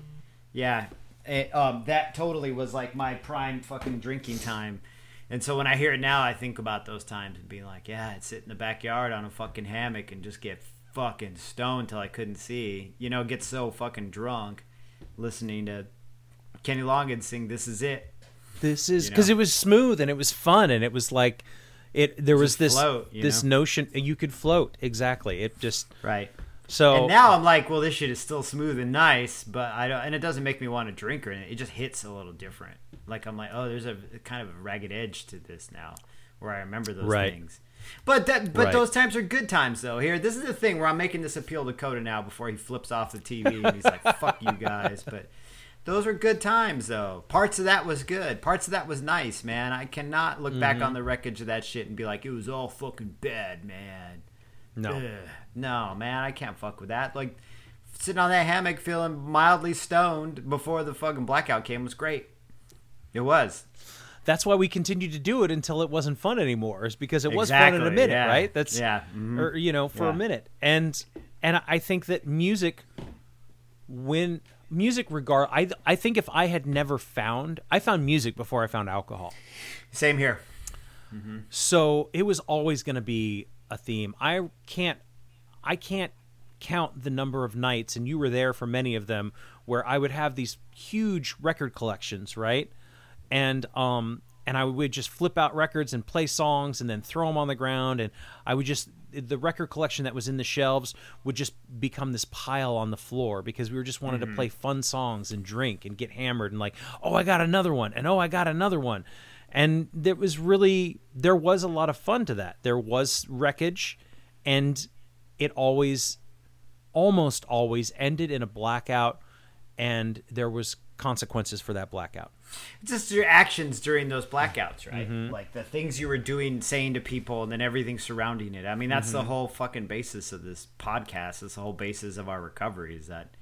yeah, it, um, that totally was like my prime fucking drinking time. And so when I hear it now, I think about those times and be like, yeah, I'd sit in the backyard on a fucking hammock and just get fucking stoned till I couldn't see. You know, get so fucking drunk listening to Kenny Loggins sing "This Is It." This is You know? because it was smooth and it was fun and it was like it. There was this float, this know? notion you could float exactly. It just Right. So And now I'm like, well, this shit is still smooth and nice, but I don't, and it doesn't make me want to drink or anything. It just hits a little different. Like I'm like, oh, there's a kind of a ragged edge to this now, where I remember those Right. things. But that, but Right. those times are good times though. Here, this is the thing where I'm making this appeal to Coda now before he flips off the TV and he's like, "Fuck you guys." But those were good times though. Parts of that was good. Parts of that was nice, man. I cannot look Mm-hmm. back on the wreckage of that shit and be like, it was all fucking bad, man. no. Ugh. No, man, I can't fuck with that. Like sitting on that hammock feeling mildly stoned before the fucking blackout came was great. It was. That's why we continued to do it until it wasn't fun anymore. Is because it was fun in a minute, yeah. right? That's Yeah, mhm. or you know for a minute and and I think that music when music regard I I think if I had never found I found music before I found alcohol. Same here. So it was always going to be a theme. I can't I can't count the number of nights and you were there for many of them where I would have these huge record collections, right? And um and I would just flip out records and play songs and then throw them on the ground and I would just the record collection that was in the shelves would just become this pile on the floor because we were just wanted to play fun songs and drink and get hammered and like, "Oh, I got another one." And "Oh, I got another one." and there was really there was a lot of fun to that. There was wreckage, and it always, almost always ended in a blackout, and there was consequences for that blackout. It's just your actions during those blackouts, right? Mm-hmm. Like the things you were doing, saying to people, and then everything surrounding it. I mean, that's the mm-hmm. whole fucking basis of this podcast. It's the whole basis of our recovery is that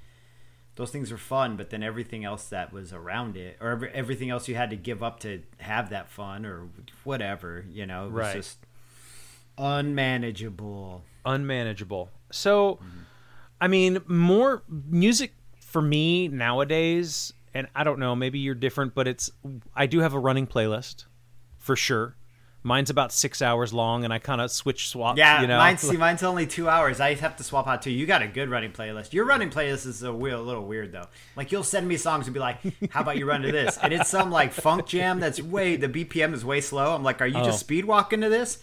those things were fun, but then everything else that was around it, or every, everything else you had to give up to have that fun, or whatever, you know, it was Right. just unmanageable. Unmanageable. So, I mean, more music for me nowadays, and I don't know, maybe you're different, but it's I do have a running playlist for sure. Mine's about six hours long, and I kind of switch swap. Yeah, you know, mine's see, mine's only two hours. I have to swap out too. You got a good running playlist. Your running playlist is a, weird, a little weird though. Like you'll send me songs and be like, "How about you run to this?" And it's some like funk jam that's way the BPM is way slow. I'm like, "Are you just Oh. speed walking to this?"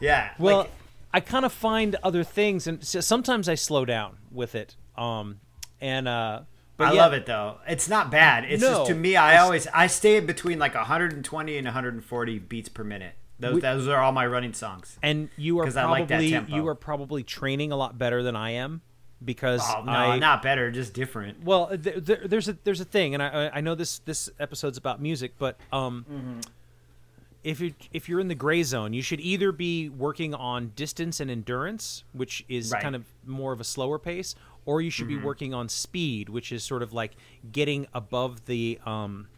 Yeah. well, like, I kind of find other things, and sometimes I slow down with it. Um, and uh, but I yeah, love it though. It's not bad. It's No, just to me, I always I stay between like 120 and 140 beats per minute. Those We- those are all my running songs. And you are 'Cause I like that probably tempo. you are probably training a lot better than I am because Oh no, I not better, just different. Well, th- th- there's a there's a thing, and I I know this this episode's about music, but um, Mm-hmm. If you if you're in the gray zone, you should either be working on distance and endurance, which is Right. Mm-hmm. kind of more of a slower pace, or you should be working on speed, which is sort of like getting above the um.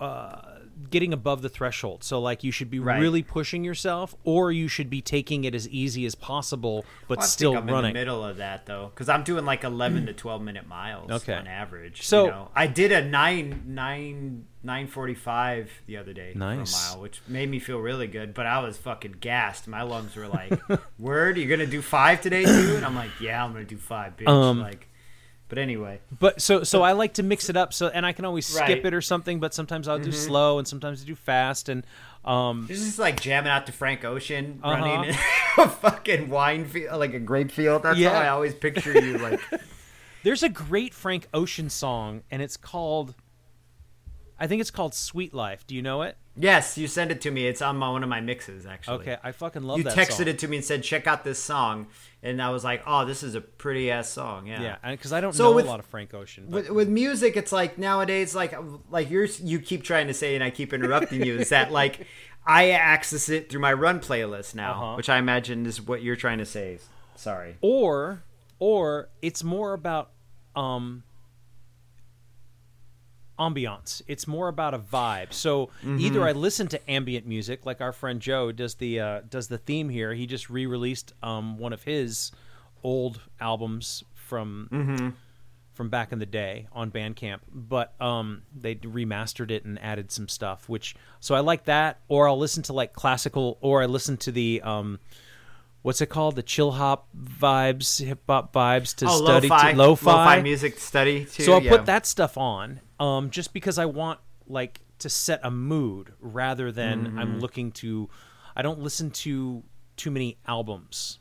Uh, getting above the threshold. So, like, you should be Right. really pushing yourself, or you should be taking it as easy as possible, but Well, I still think I'm running. in the middle of that though, because I'm doing like 11 to 12 minute miles Okay. on average. So- you know? I did a nine nine nine forty five the other day Nice. for a mile, which made me feel really good. But I was fucking gassed. My lungs were like, "Word, you're gonna do five today, too?" And I'm like, "Yeah, I'm gonna do five, bitch." Um, like, but anyway, But so so I like to mix it up so and I can always skip Right. it or something, but sometimes I'll do slow and sometimes I do fast and um this is like jamming out to Frank Ocean Uh-huh. running in a fucking wine field, like a grape field. That's Yeah. how I always picture you. Like, there's a great Frank Ocean song and it's called I think it's called Sweet Life. Do you know it? Yes, you send it to me. It's on my, one of my mixes actually. Okay, I fucking love that. you texted song. it to me and said, "Check out this song," and I was like, "Oh, this is a pretty ass song." Yeah. Yeah, because I don't So know with- a lot of Frank Ocean. But With, with music, it's like nowadays, like like you're you keep trying to say, and I keep interrupting you. Is that like I access it through my run playlist now, Uh-huh. which I imagine is what you're trying to say. Sorry. or or it's more about um ambiance it's more about a vibe so either i listen to ambient music like our friend joe does the uh, does the theme here he just re-released um, one of his old albums from from back in the day on bandcamp but um, they remastered it and added some stuff which so i like that or i'll listen to like classical or i listen to the um, what's it called? The chill hop vibes, hip hop vibes to Oh, study lo-fi, to lo-fi. lo-fi music to study too. so I'll yeah. put that stuff on, um, just because I want like to set a mood rather than Mm-hmm. I'm looking to. I don't listen to too many albums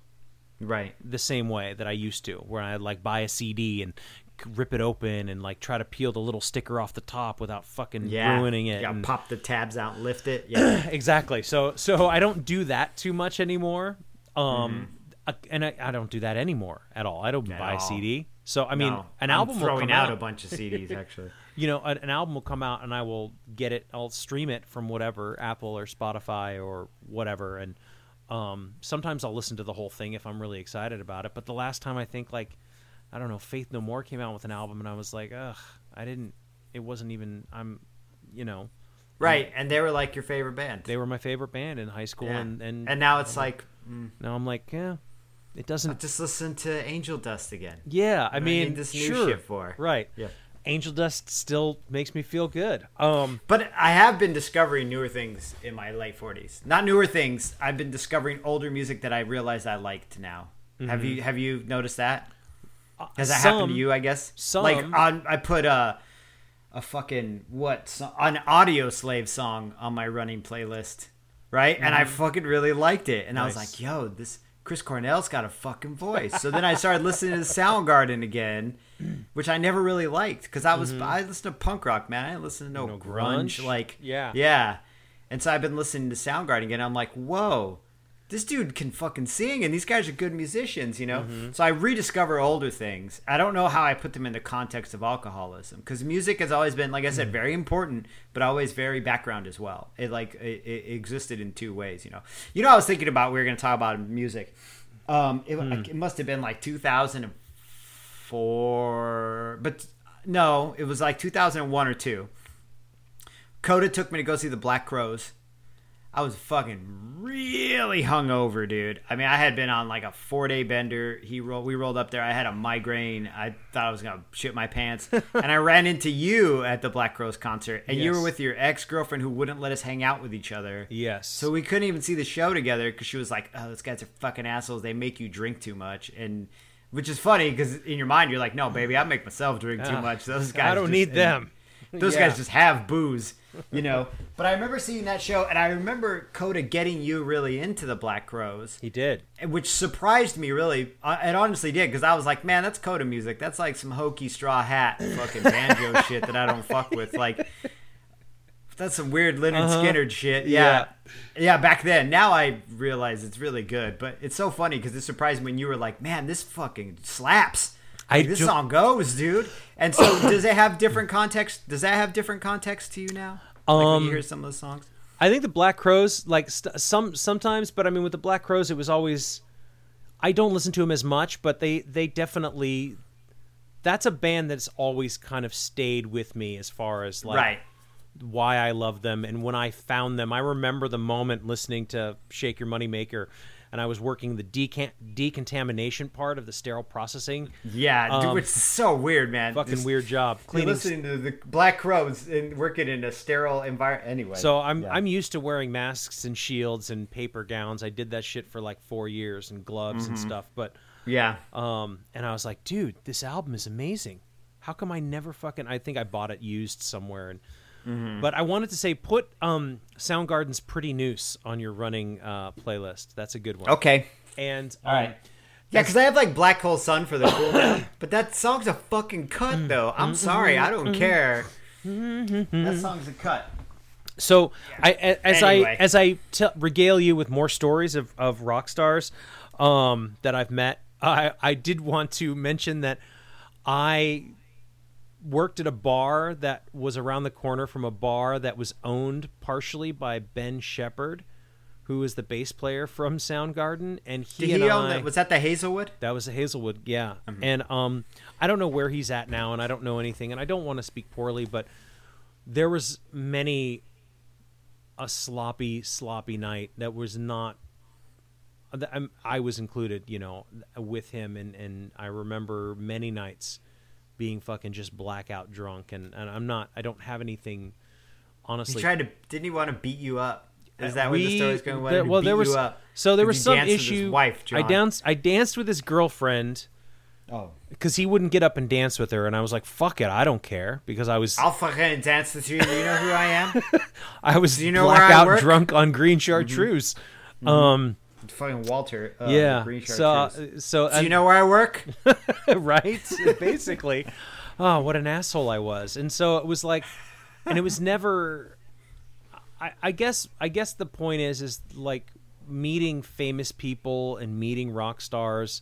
right. the same way that I used to, where I like buy a CD and rip it open and like try to peel the little sticker off the top without fucking Yeah. ruining it. Gotta and- pop the tabs out lift it. Yeah. exactly. So so I don't do that too much anymore. Um, Mm-hmm. and I, I don't do that anymore at all. I don't At buy a. CD. So I mean, No, an I'm album throwing out out. a bunch of CDs actually. you know, an, an album will come out, and I will get it. I'll stream it from whatever Apple or Spotify or whatever, and um, sometimes I'll listen to the whole thing if I'm really excited about it. But the last time I think like I don't know, Faith No More came out with an album, and I was like, ugh, I didn't. It wasn't even. I'm, you know, Right, and they were like your favorite band. they were my favorite band in high school, yeah. and and and now it's like, mm, Now I'm like, yeah, it doesn't. just listen to Angel Dust again. Yeah, I I mean, need this new sure, shit for? right. Yeah. Angel Dust still makes me feel good. Um, But I have been discovering newer things in my late forties. Not newer things. I've been discovering older music that I realized I liked now. Have you have you noticed that? Has that happened Mm-hmm. Uh, some- to you? I guess. some. Like on, I put a a fucking what an Audioslave song on my running playlist, right? And I fucking really liked it, and I was Mm-hmm. Like, yo, this Chris Cornell's got a fucking voice. So then I started listening to Soundgarden again, which I never really liked because I was I listened to punk rock, man. I didn't listen to no, Mm-hmm. No grunge. grunge? Like Yeah. yeah. And so I've been listening to Soundgarden again. I'm like, whoa, this dude can fucking sing, and these guys are good musicians, you know. Mm-hmm. So I rediscover older things. I don't know how I put them in the context of alcoholism because music has always been, like I Mm. said, very important, but always very background as well. It like it, it existed in two ways, you know. You know, I was thinking about we were going to talk about music. Um, it, Hmm. it must have been like 2004, but no, it was like 2001 or two. Coda took me to go see the Black Crowes. I was fucking really hungover, dude. I mean, I had been on like a four day bender. He rolled, we rolled up there. I had a migraine. I thought I was gonna shit my pants, and I ran into you at the Black Crowes concert, and you were with your ex girlfriend who wouldn't let us hang out with each other. Yes. So we couldn't even see the show together because she was like, "Oh, those guys are fucking assholes. They make you drink too much." And which is funny because in your mind you're like, "No, baby, I make myself drink too much. Those guys, I don't just- need them. Those Yeah. guys just have booze, you know." but I remember seeing that show, and I remember Coda getting you really into the Black Crowes, He did. which surprised me really. It honestly did because I was like, "Man, that's Coda music. That's like some hokey straw hat fucking banjo shit that I don't fuck with." Like. That's some weird Lynyrd Uh-huh. Skynyrd shit. Yeah. yeah. back then. Now I realize it's really good. But it's so funny because it surprised me when you were like, man, this fucking slaps. I Like, this song goes, dude. And so does it have different context? Does that have different context to you now? Like when Um, you hear some of the songs? I think the Black Crowes, like st- some sometimes, but I mean with the Black Crowes, it was always. I don't listen to them as much, but they they definitely. That's a band that's always kind of stayed with me as far as like right. Why I love them and when I found them. I remember the moment listening to Shake Your Money Maker, and I was working the decant- decontamination part of the sterile processing. Yeah, dude, Um, which is so weird, man. Fucking Just- weird job cleaning. listening to the Black Crowes and working in a sterile environment. Anyway. So I'm yeah. I'm used to wearing masks and shields and paper gowns. I did that shit for like four years and gloves Mm-hmm. and stuff. But Yeah. um, and I was like, dude, this album is amazing. How come I never fucking? I think I bought it used somewhere. And Mm-hmm. but I wanted to say, put um Soundgarden's "Pretty Noose" on your running uh, playlist. That's a good one. Okay. And All um, right. Yeah, because I have like Black Hole Sun for the cool but that song's a fucking cut though. I'm sorry, I don't care. That song's a cut. So I a- as Anyway. I as I tell regale you with more stories of of rock stars um, that I've met, I I did want to mention that I worked at a bar that was around the corner from a bar that was owned partially by Ben Shepherd, who is the bass player from Soundgarden, and he Did and he own I, that? Was that the Hazelwood? that was the Hazelwood, yeah. Mm-hmm. And um, I don't know where he's at now, and I don't know anything, and I don't want to speak poorly, but there was many a sloppy, sloppy night that was not. I was included, you know, with him, and and I remember many nights being fucking just blackout drunk, and and I'm not. I don't have anything. Honestly, he tried to. Didn't he want to beat you up? Is that where the story's going? There- well, beat there was you up? so there was some dance with his issue. wife, I danced. I danced with his girlfriend Oh, because he wouldn't get up and dance with her, and I was like, "Fuck it, I don't care," because I was I'll fucking dance with you. You know who I am? I was you know blackout? Mm-hmm. drunk on green chartreuse. Um, fucking Walter. Uh, yeah. Green So Chartreuse. so Do you know where I work? right? Basically. Oh, what an asshole I was. And so it was like and it was never I, I guess I guess the point is is like meeting famous people and meeting rock stars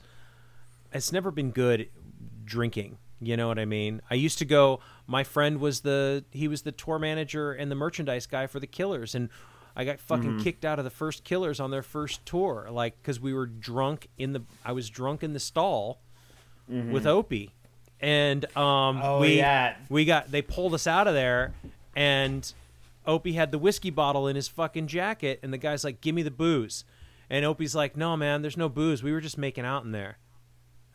it's never been good drinking. You know what I mean? I used to go my friend was the he was the tour manager and the merchandise guy for the Killers and I got fucking Mm-hmm. kicked out of the first Killers on their first tour like cuz we were drunk in the I was drunk in the stall with Opie. And um Mm-hmm. Oh, we yeah. we got they pulled us out of there and Opie had the whiskey bottle in his fucking jacket and the guy's like, "Give me the booze." And Opie's like, "No, man, there's no booze. We were just making out in there."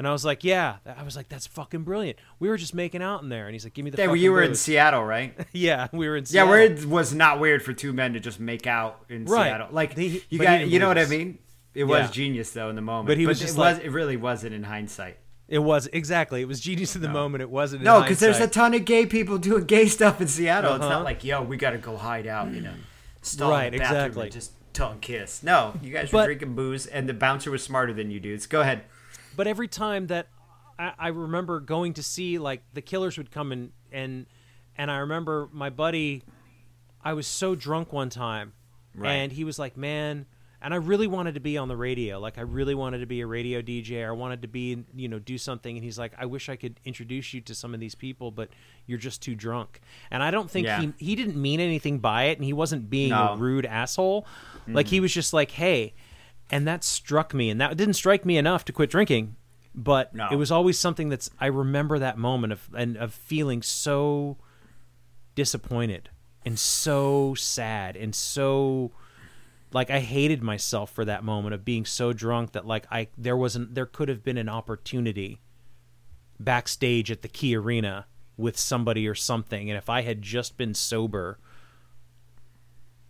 And I was like, "Yeah." I was like, "That's fucking brilliant. We were just making out in there." And he's like, "Give me the Yeah, fucking you were in. Seattle, right? yeah, we were in Seattle. Yeah, where it was not weird for two men to just make out in Right. Seattle. Like They- you got, you know what I mean? It was Yeah. genius though in the moment, But he was it just was. like- It really wasn't in hindsight. It was exactly. It was genius in the moment. It wasn't. in No, because there's a ton of gay people doing gay stuff in Seattle. It's Uh-huh. not like, yo, we got to go hide out, you know, stall Right, in the bathroom exactly. just tongue kiss. No, you guys were But- drinking booze, and the bouncer was smarter than you dudes. Go ahead. But every time that I, I remember going to see like the Killers would come and and and I remember my buddy. I was so drunk one time, Right. and he was like, "Man." And I really wanted to be on the radio. Like I really wanted to be a radio DJ. I wanted to be, you know, do something. And he's like, I wish I could introduce you to some of these people, but you're just too drunk. And I don't think Yeah. he he didn't mean anything by it, and he wasn't being No. a rude asshole. Like he mm-hmm. was just like, hey, and that struck me, and that didn't strike me enough to quit drinking. But No. it was always something that's I remember that moment of and of feeling so disappointed and so sad and so like I hated myself for that moment of being so drunk that like I there wasn't there could have been an opportunity backstage at the Key Arena with somebody or something and if I had just been sober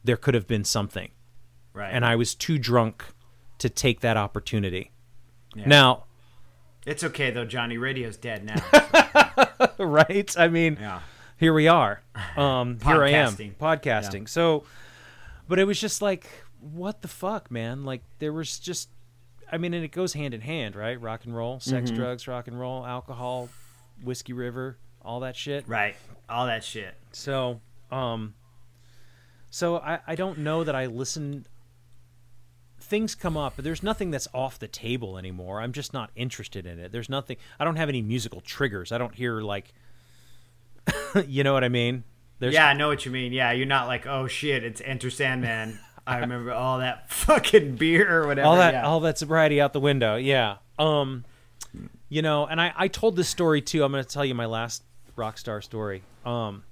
there could have been something Right. and I was too drunk to take that opportunity. Yeah. Now, it's okay though, Johnny. Radio's dead now. right? I mean, yeah. here we are. Um, here I am Podcasting. podcasting. So, but it was just like, what the fuck, man? Like there was just, I mean, and it goes hand in hand, right? Rock and roll, sex, Mm-hmm. drugs, rock and roll, alcohol, whiskey river, all that shit. Right. All that shit. So, um, so I, I don't know that I listen. Things come up, but there's nothing that's off the table anymore. I'm just not interested in it. There's nothing. I don't have any musical triggers. I don't hear like, you know what I mean? There's, yeah, I know what you mean. Yeah, you're not like, oh shit, it's Enter Sandman. I remember all that fucking beer or whatever. all that yeah. all that sobriety out the window. Yeah. Um, you know, and I I told this story too. I'm going to tell you my last rock star story. Um,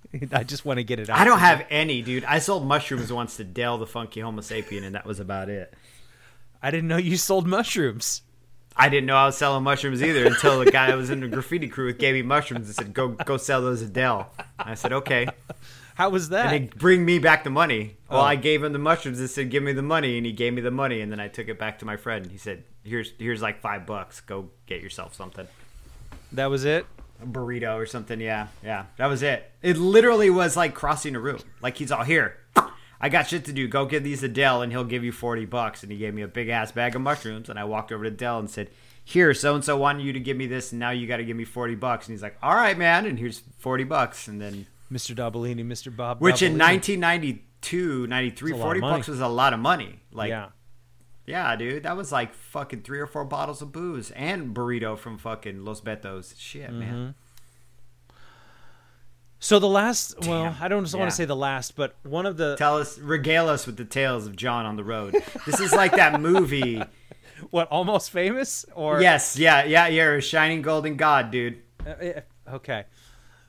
I just want to get it out. I don't have any, dude. I sold mushrooms once to Del the Funky Homosapien, and that was about it. I didn't know you sold mushrooms. I didn't know I was selling mushrooms either until the guy that was in the graffiti crew with gave me mushrooms and said, "Go, go sell those at Del." I said, "Okay," How was that? and they bring me back the money. Well, Oh. I gave him the mushrooms and said, "Give me the money," and he gave me the money, and then I took it back to my friend. He said, "Here's, here's like five bucks. Go get yourself something." that was it. Burrito or something. Yeah, yeah, that was it. It literally was like crossing a room. Like he's all here. I got shit to do. Go give these to Del, and he'll give you forty bucks. And he gave me a big ass bag of mushrooms, and I walked over to Del and said, "Here, so and so wanted you to give me this, and now you got to give me forty bucks." And he's like, "All right, man," and here's forty bucks. And then, Mr. Dabalini, Mr. Bob. which in Dabalini. 1992, 93, That's a lot 40 bucks was a lot of money. Like, yeah. Yeah, dude, that was like fucking three or four bottles of booze and burrito from fucking Los Betos. Shit, Mm-hmm. man. So the last, well, I don't just want to say the last, but one of the Tell us, regale us with the tales of John on the road. This is like that movie. what almost famous or yes, yeah, yeah, you're a shining golden god, dude. Uh, eh, okay.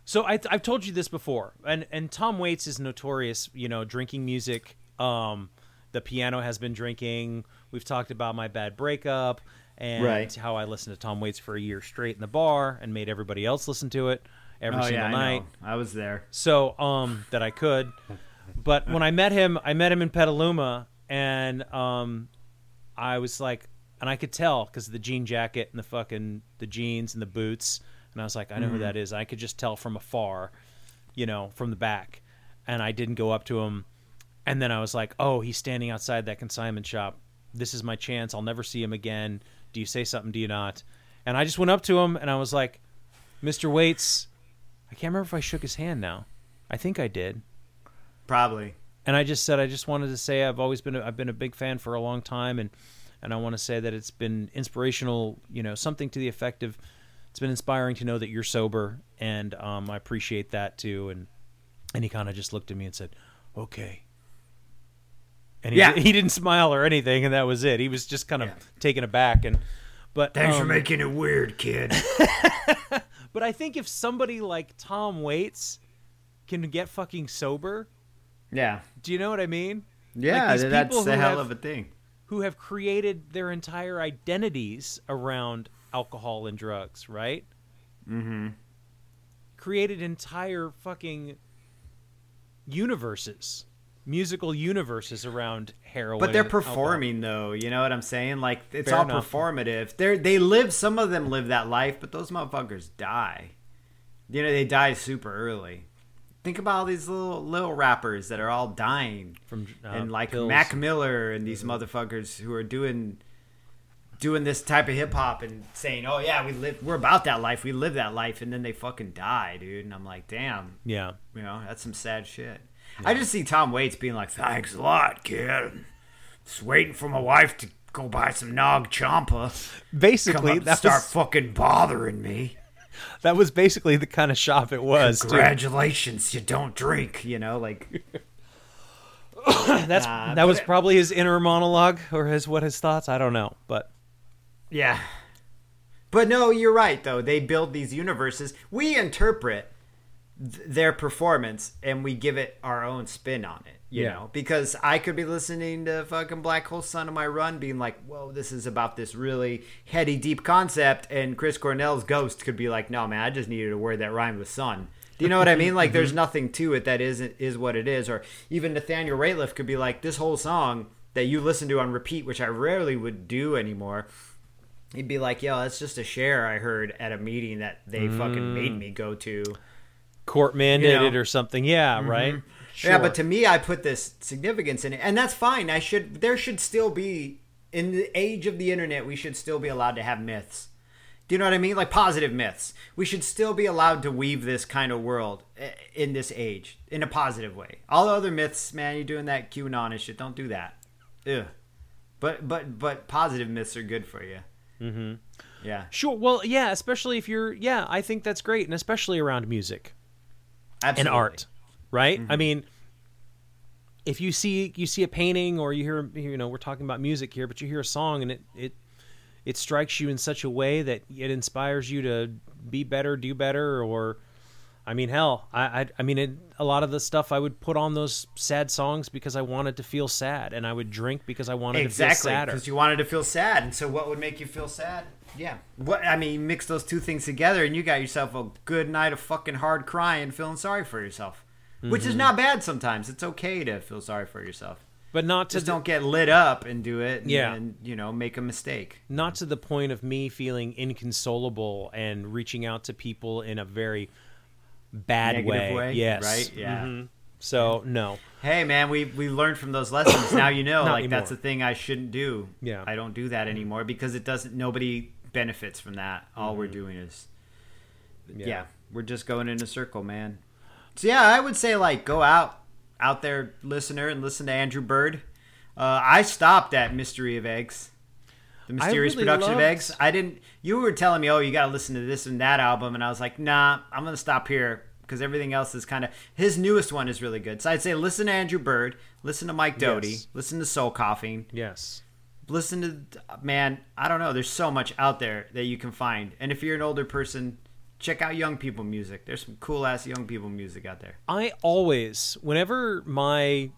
So I, I've told you this before, and and Tom Waits is notorious, you know, drinking music. Um, the piano has been drinking. We've talked about my bad breakup and Right. how I listened to Tom Waits for a year straight in the bar and made everybody else listen to it every oh single yeah, night. know. I was there. so um that I could. But when I met him, I met him in Petaluma, and um, I was like, and I could tell because the jean jacket and the fucking the jeans and the boots, and I was like, I know who that is. I could just tell from afar, you know, from the back, and I didn't go up to him, and then I was like, oh, he's standing outside that consignment shop. This is my chance. I'll never see him again. Do you say something? Do you not? And I just went up to him and I was like, Mr. Waits. I can't remember if I shook his hand now. I think I did. Probably. And I just said I just wanted to say I've always been a, I've been a big fan for a long time and and I want to say that it's been inspirational, you know, something to the effect of it's been inspiring to know that you're sober and um, I appreciate that too and and he kind of just looked at me and said, "Okay." And he, Yeah. he didn't smile or anything and that was it. He was just kind of Yeah. taken aback and but Thanks for um, making it weird, kid. But I think if somebody like Tom Waits can get fucking sober, yeah. do you know what I mean? Yeah, these that's who hell have- of a thing. Who have created their entire identities around alcohol and drugs, right? Mm-hmm. Created entire fucking universes, musical universes around heroin. But they're performing though, you know what I'm saying? Like it's Fair all enough. performative. They're they live some of them live that life, but those motherfuckers die. You know, they die super early. Think about all these little little rappers that are all dying. from uh, and like pills. Mac Miller and these motherfuckers who are doing doing this type of hip hop and saying, "Oh yeah, we live, we're about that life, we live that life," and then they fucking die, dude. And I'm like, damn, Yeah. you know, that's some sad shit. I just see Tom Waits being like, "Thanks a lot, kid. Just waiting for my wife to go buy some Nag Champa. Basically, that start was, fucking bothering me. that was basically the kind of shop it was. too. Congratulations, you don't drink. You know, like That's Nah, that was but- probably his inner monologue or his what his thoughts. I don't know, but Yeah. But no, you're right though. They build these universes. We interpret th- their performance and we give it our own spin on it, you Yeah. know? Because I could be listening to fucking Black Hole Sun on my run being like, "Whoa, this is about this really heady deep concept." And Chris Cornell's Ghost could be like, "No, man, I just needed a word that rhymed with sun." Do you know what I mean? Like mm-hmm. there's nothing to it that isn't is what it is or even Nathaniel Rateliff could be like, "This whole song that you listen to on repeat, which I rarely would do anymore." He'd be like, "Yo, that's just a share I heard at a meeting that they fucking made mm. me go to." Court mandated You know. Mm-hmm. or something. Yeah, right. Yeah, but to me, I put this significance in it, and that's fine. I should. There should still be in the age of the internet. We should still be allowed to have myths. Do you know what I mean? Like positive myths. We should still be allowed to weave this kind of world eh, in this age in a positive way. All the other myths, man, you're doing that QAnon and shit. Don't do that. Ugh. But but but positive myths are good for you. Mm-hmm. Yeah. Sure. Well, yeah, especially if you're yeah, I think that's great and especially around music and art, right? Mm-hmm. I mean, if you see you see a painting or you hear you know, we're talking about music here, but you hear a song and it it it strikes you in such a way that it inspires you to be better, do better or I mean, hell, I I, I mean, it, a lot of the stuff I would put on those sad songs because I wanted to feel sad, and I would drink because I wanted to feel exactly sadder. because you wanted to feel sad and so what would make you feel sad yeah what i mean you mix those two things together and you got yourself a good night of fucking hard crying feeling sorry for yourself which Mm-hmm. is not bad sometimes it's okay to feel sorry for yourself but not to just the- don't get lit up and do it and, Yeah. and you know make a mistake not to the point of me feeling inconsolable and reaching out to people in a very bad Negative way. way, Yes. right? Yeah. Mhm. So no. hey man we we learned from those lessons now you know Not like that's anymore. the thing i shouldn't do Yeah. i don't do that anymore because it doesn't nobody benefits from that all we're doing is yeah. Mm-hmm. Yeah. we're just going in a circle, man. So yeah, I would say like go out out there, listener, and listen to Andrew Bird. Uh, I stopped at Mystery of Eggs, the mysterious really production of Eggs. I didn't. You were telling me, oh, you got to listen to this and that album, and I was like, nah, I'm gonna stop here because everything else is kind of. His newest one is really good. So I'd say listen to Andrew Bird, listen to Mike Doughty, Yes. listen to Soul Coughing, Yes. Listen to man i don't know there's so much out there that you can find and if you're an older person check out young people music there's some cool ass young people music out there I always, whenever my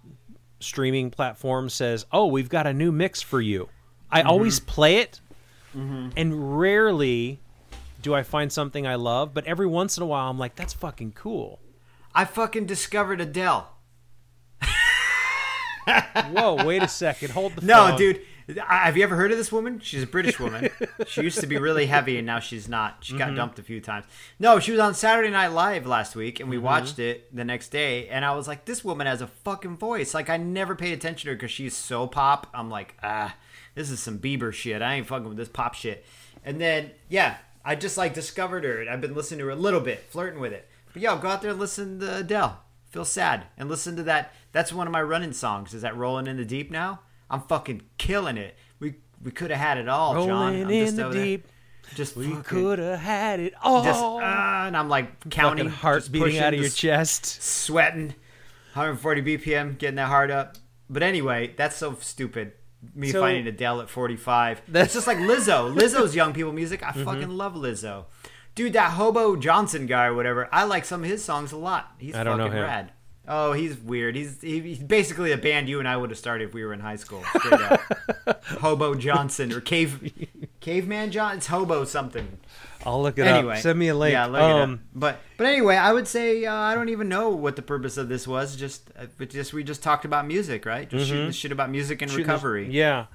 streaming platform says, "Oh, we've got a new mix for you," I Mm-hmm. always play it, and rarely do I find something I love. But every once in a while, I'm like, "That's fucking cool." i fucking discovered adele Whoa, wait a second, hold the no phone. dude have you ever heard of this woman? She's a british woman. She used to be really heavy and now she's not. She Mm-hmm. got dumped a few times. No she was on saturday night live last week and we Mm-hmm. watched it the next day and i was like this woman has a fucking voice. Like i never paid attention to her because she's so pop. I'm like ah this is some bieber shit. I ain't fucking with this pop shit. And then yeah i just like discovered her and i've been listening to her a little bit flirting with it. But yo go out there and listen to adele. Feel sad. And listen to that. That's one of my running songs is that rolling in the deep now i'm fucking killing it we we could have had it all john I'm in just the over there. deep. just We could have had it all. just uh, and i'm like counting Fucking heart beating pushing out of your chest. sweating 140 bpm getting that heart up but anyway that's so stupid me So- finding adele at 45 That's- Mm-hmm. just like lizzo lizzo's young people music i fucking love lizzo dude that hobo johnson guy or whatever i like some of his songs a lot he's I don't know fucking him. rad Oh, he's weird. He's he, he's basically a band you and I would have started if we were in high school. Hobo Johnson or Cave Caveman John. It's Hobo something I'll look it anyway, up. Send me a link. Yeah, look it up. um, But but anyway, I would say uh, I don't even know what the purpose of this was. Just uh, just we just talked about music, right? Just shooting the shit about music and Mm-hmm. the- recovery. Yeah.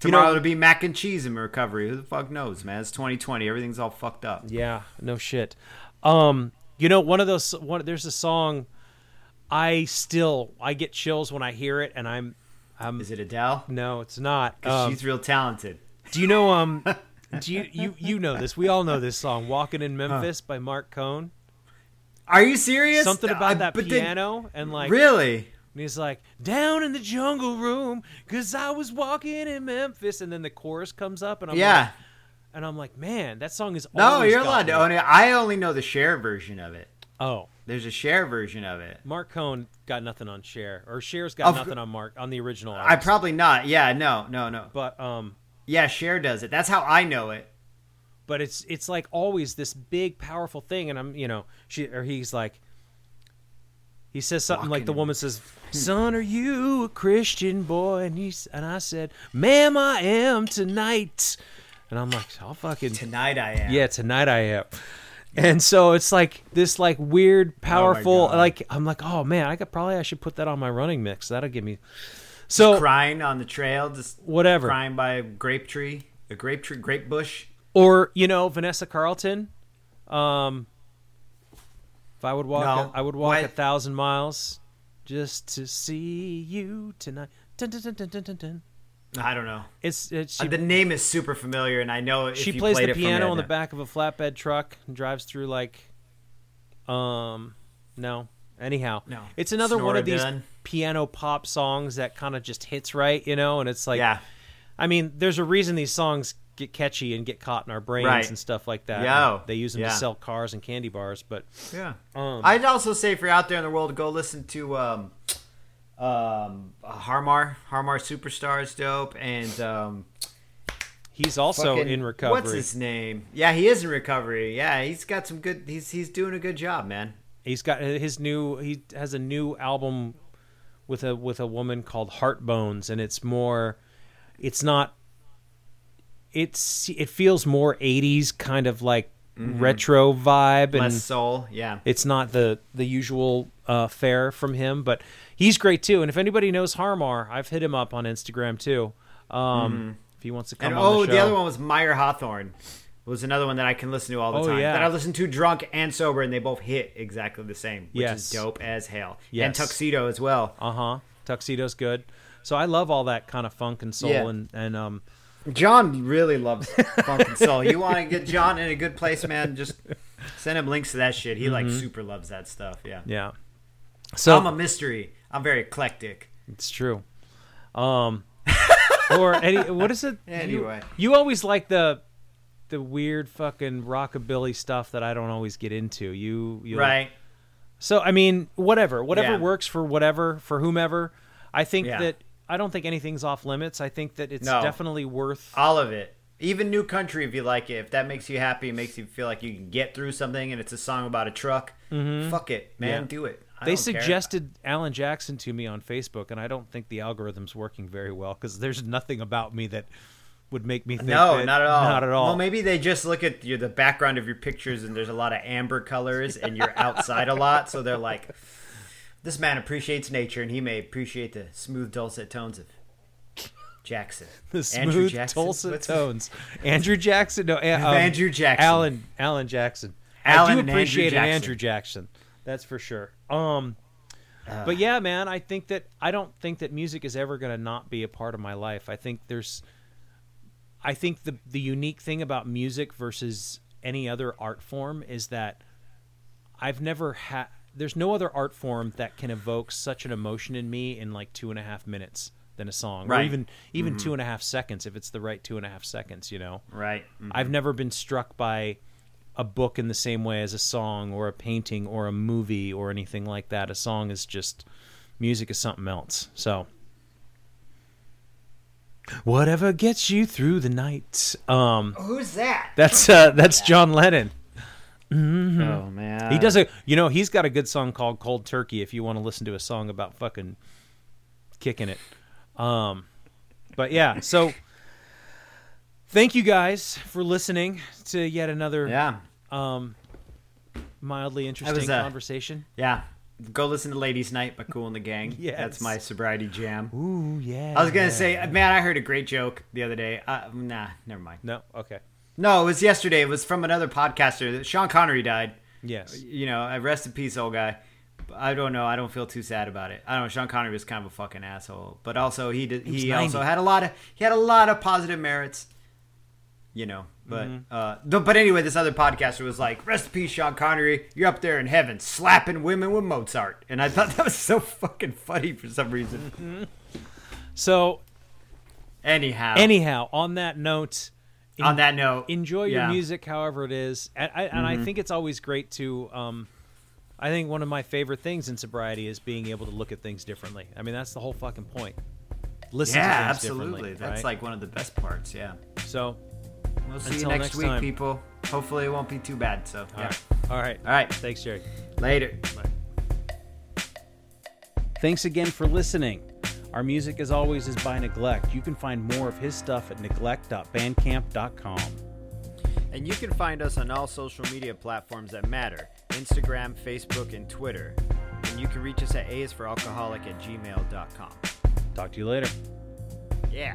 Tomorrow you know, it'll be mac and cheese and recovery. Who the fuck knows, man? It's 2020. Everything's all fucked up. Yeah, no shit. Um, you know, one of those one there's a song I still I get chills when I hear it and I'm I'm Is it Adele? no, it's not. 'Cause Um, she's real talented. Do you know um do you you you know this. We all know this song Walking in Memphis by Marc Cohn. Are you serious? Something about I- that but then- piano and like really? and he's like down in the jungle room cuz I was walking in Memphis and then the chorus comes up and I'm Yeah. like, and I'm like, "Man, that song is No, you're allowed me." to own it. I only know the Cher version of it. Oh, There's a Cher version of it. Marc Cohn got nothing on Cher, or Cher's got Of- nothing on Marc on the original I probably not. Yeah, no, no, no. but um Yeah, Cher does it. That's how I know it. but it's it's like always this big powerful thing and i'm you know she or he's like he says something like the woman says son are you a christian boy and he's and i said ma'am i am tonight and i'm like i'll fucking Tonight I am. yeah tonight i am and so it's like this like weird powerful God. like i'm like oh man i could probably i should put that on my running mix that'll give me so Crying on the trail, just whatever crying by a grape tree, a grape tree, grape bush. Or you know Vanessa Carlton. Um, if I would walk, No. I would walk a thousand miles just to see you tonight. Dun, dun, dun, I don't know. It's, it's Uh, the name is super familiar, and I know if she plays the piano on the back of a flatbed truck and drives through like, um, no. Anyhow, No. it's another one of these Snoredun. piano pop songs that kind of just hits right, you know. And it's like, yeah, I mean, there's a reason these songs get catchy and get caught in our brains Right. and stuff like that. Yeah. they use them Yeah. to sell cars and candy bars, but yeah. um, I'd also say if you're out there in the world, go listen to um, um, Harmar. Harmar Superstar is dope, and um, he's also fucking- in recovery. What's his name? Yeah, he is in recovery. Yeah, he's got some good. He's he's doing a good job, man. He's got his new. He has a new album with a with a woman called Heart Bones, and it's more. It's not. It's it feels more '80s kind of like retro vibe, and Mm-hmm. Less soul. Yeah. it's not the the usual uh, fare from him, but he's great too. And if anybody knows Harmar, I've hit him up on Instagram too. Um, If he wants to come Mm-hmm. And on oh, the the, other one was Mayer Hawthorne. Was another one that I can listen to all the Oh, time. yeah. That I listen to drunk and sober, and they both hit exactly the same, which Yes. is dope as hell. Yes. And Tuxedo as well. Uh huh. Tuxedo's good. So I love all that kind of funk and soul Yeah. and and um John really loves funk and soul. You want to get John in a good place, man? Just send him links to that shit. He like super loves that stuff. Yeah. yeah. So I'm a mystery. I'm very eclectic. It's true. Um, or any, what is it? You- Anyway. you, always like the the weird fucking rockabilly stuff that I don't always get into. You, you Right. So I mean, whatever, whatever Yeah. works for whatever for whomever. I think Yeah. that I don't think anything's off limits. I think that it's No. definitely worth. All of it. Even new country, if you like it, if that makes you happy, makes you feel like you can get through something, and it's a song about a truck, fuck it, man, Mm-hmm. Yeah. do it. I They don't care. suggested Alan Jackson to me on Facebook, and I don't think the algorithm's working very well because there's nothing about me that would make me think. No, that- not at all. Not at all. Well, maybe they just look at your, the background of your pictures, and there's a lot of amber colors, and you're outside a lot, so they're like, "This man appreciates nature, and he may appreciate the smooth, dulcet tones of Jackson." the Andrew smooth Jackson? dulcet What's tones. Andrew Jackson, no, um, Andrew Jackson. Alan Alan Jackson. Alan I do Andrew appreciate an Jackson. Andrew Jackson. That's for sure. Um, but yeah, man, I think that I don't think that music is ever going to not be a part of my life. I think there's, I think the the unique thing about music versus any other art form is that I've never had. There's no other art form that can evoke such an emotion in me in like two and a half minutes than a song, or Right. even even two and a half seconds if it's the right two and a half seconds. You know, Right. Mm. I've never been struck by a book in the same way as a song or a painting or a movie or anything like that. A song is just music is something else. So whatever gets you through the night. Um Who's that? that's uh that's John Lennon. Oh man, He does a you know, he's got a good song called Cold Turkey if you want to listen to a song about fucking kicking it. Um but yeah, so thank you guys for listening to yet another Yeah, um, mildly interesting uh, conversation. yeah. Go listen to "Ladies' Night" by Kool and the Gang. yeah, that's my sobriety jam. Ooh, yeah. I was gonna say, man, I heard a great joke the other day. Uh, nah, never mind. no. Okay. No, it was yesterday. It was from another podcaster. Sean Connery died. Yes. You know, uh, rest in peace, old guy. I don't know. I don't feel too sad about it. I don't know. Sean Connery was kind of a fucking asshole, but also he did. was He also had a lot of he had a lot of positive merits. you know. But Mm-hmm. uh, th- but anyway, this other podcaster was like, "Rest in peace, Sean Connery. You're up there in heaven, slapping women with Mozart." And I thought that was so fucking funny for some reason. So Anyhow, anyhow, on that note, en- on that note, enjoy your yeah. Mm-hmm. music however it is and, I, and I think it's always great to um, i think one of my favorite things in sobriety is being able to look at things differently i mean that's the whole fucking point listen Yeah, to things absolutely. That's right? like one of the best parts. Yeah. so We'll see Until you next, next week, time. people. Hopefully, it won't be too bad. So, all yeah. right all right All right. thanks jerry Later. Thanks again for listening. Our music, as always, is by Neglect. You can find more of his stuff at neglect.bandcamp.com. And you can find us on all social media platforms that matter Instagram, Facebook, and Twitter. And you can reach us at aisforalcoholic at gmail.com. Talk to you later. Yeah.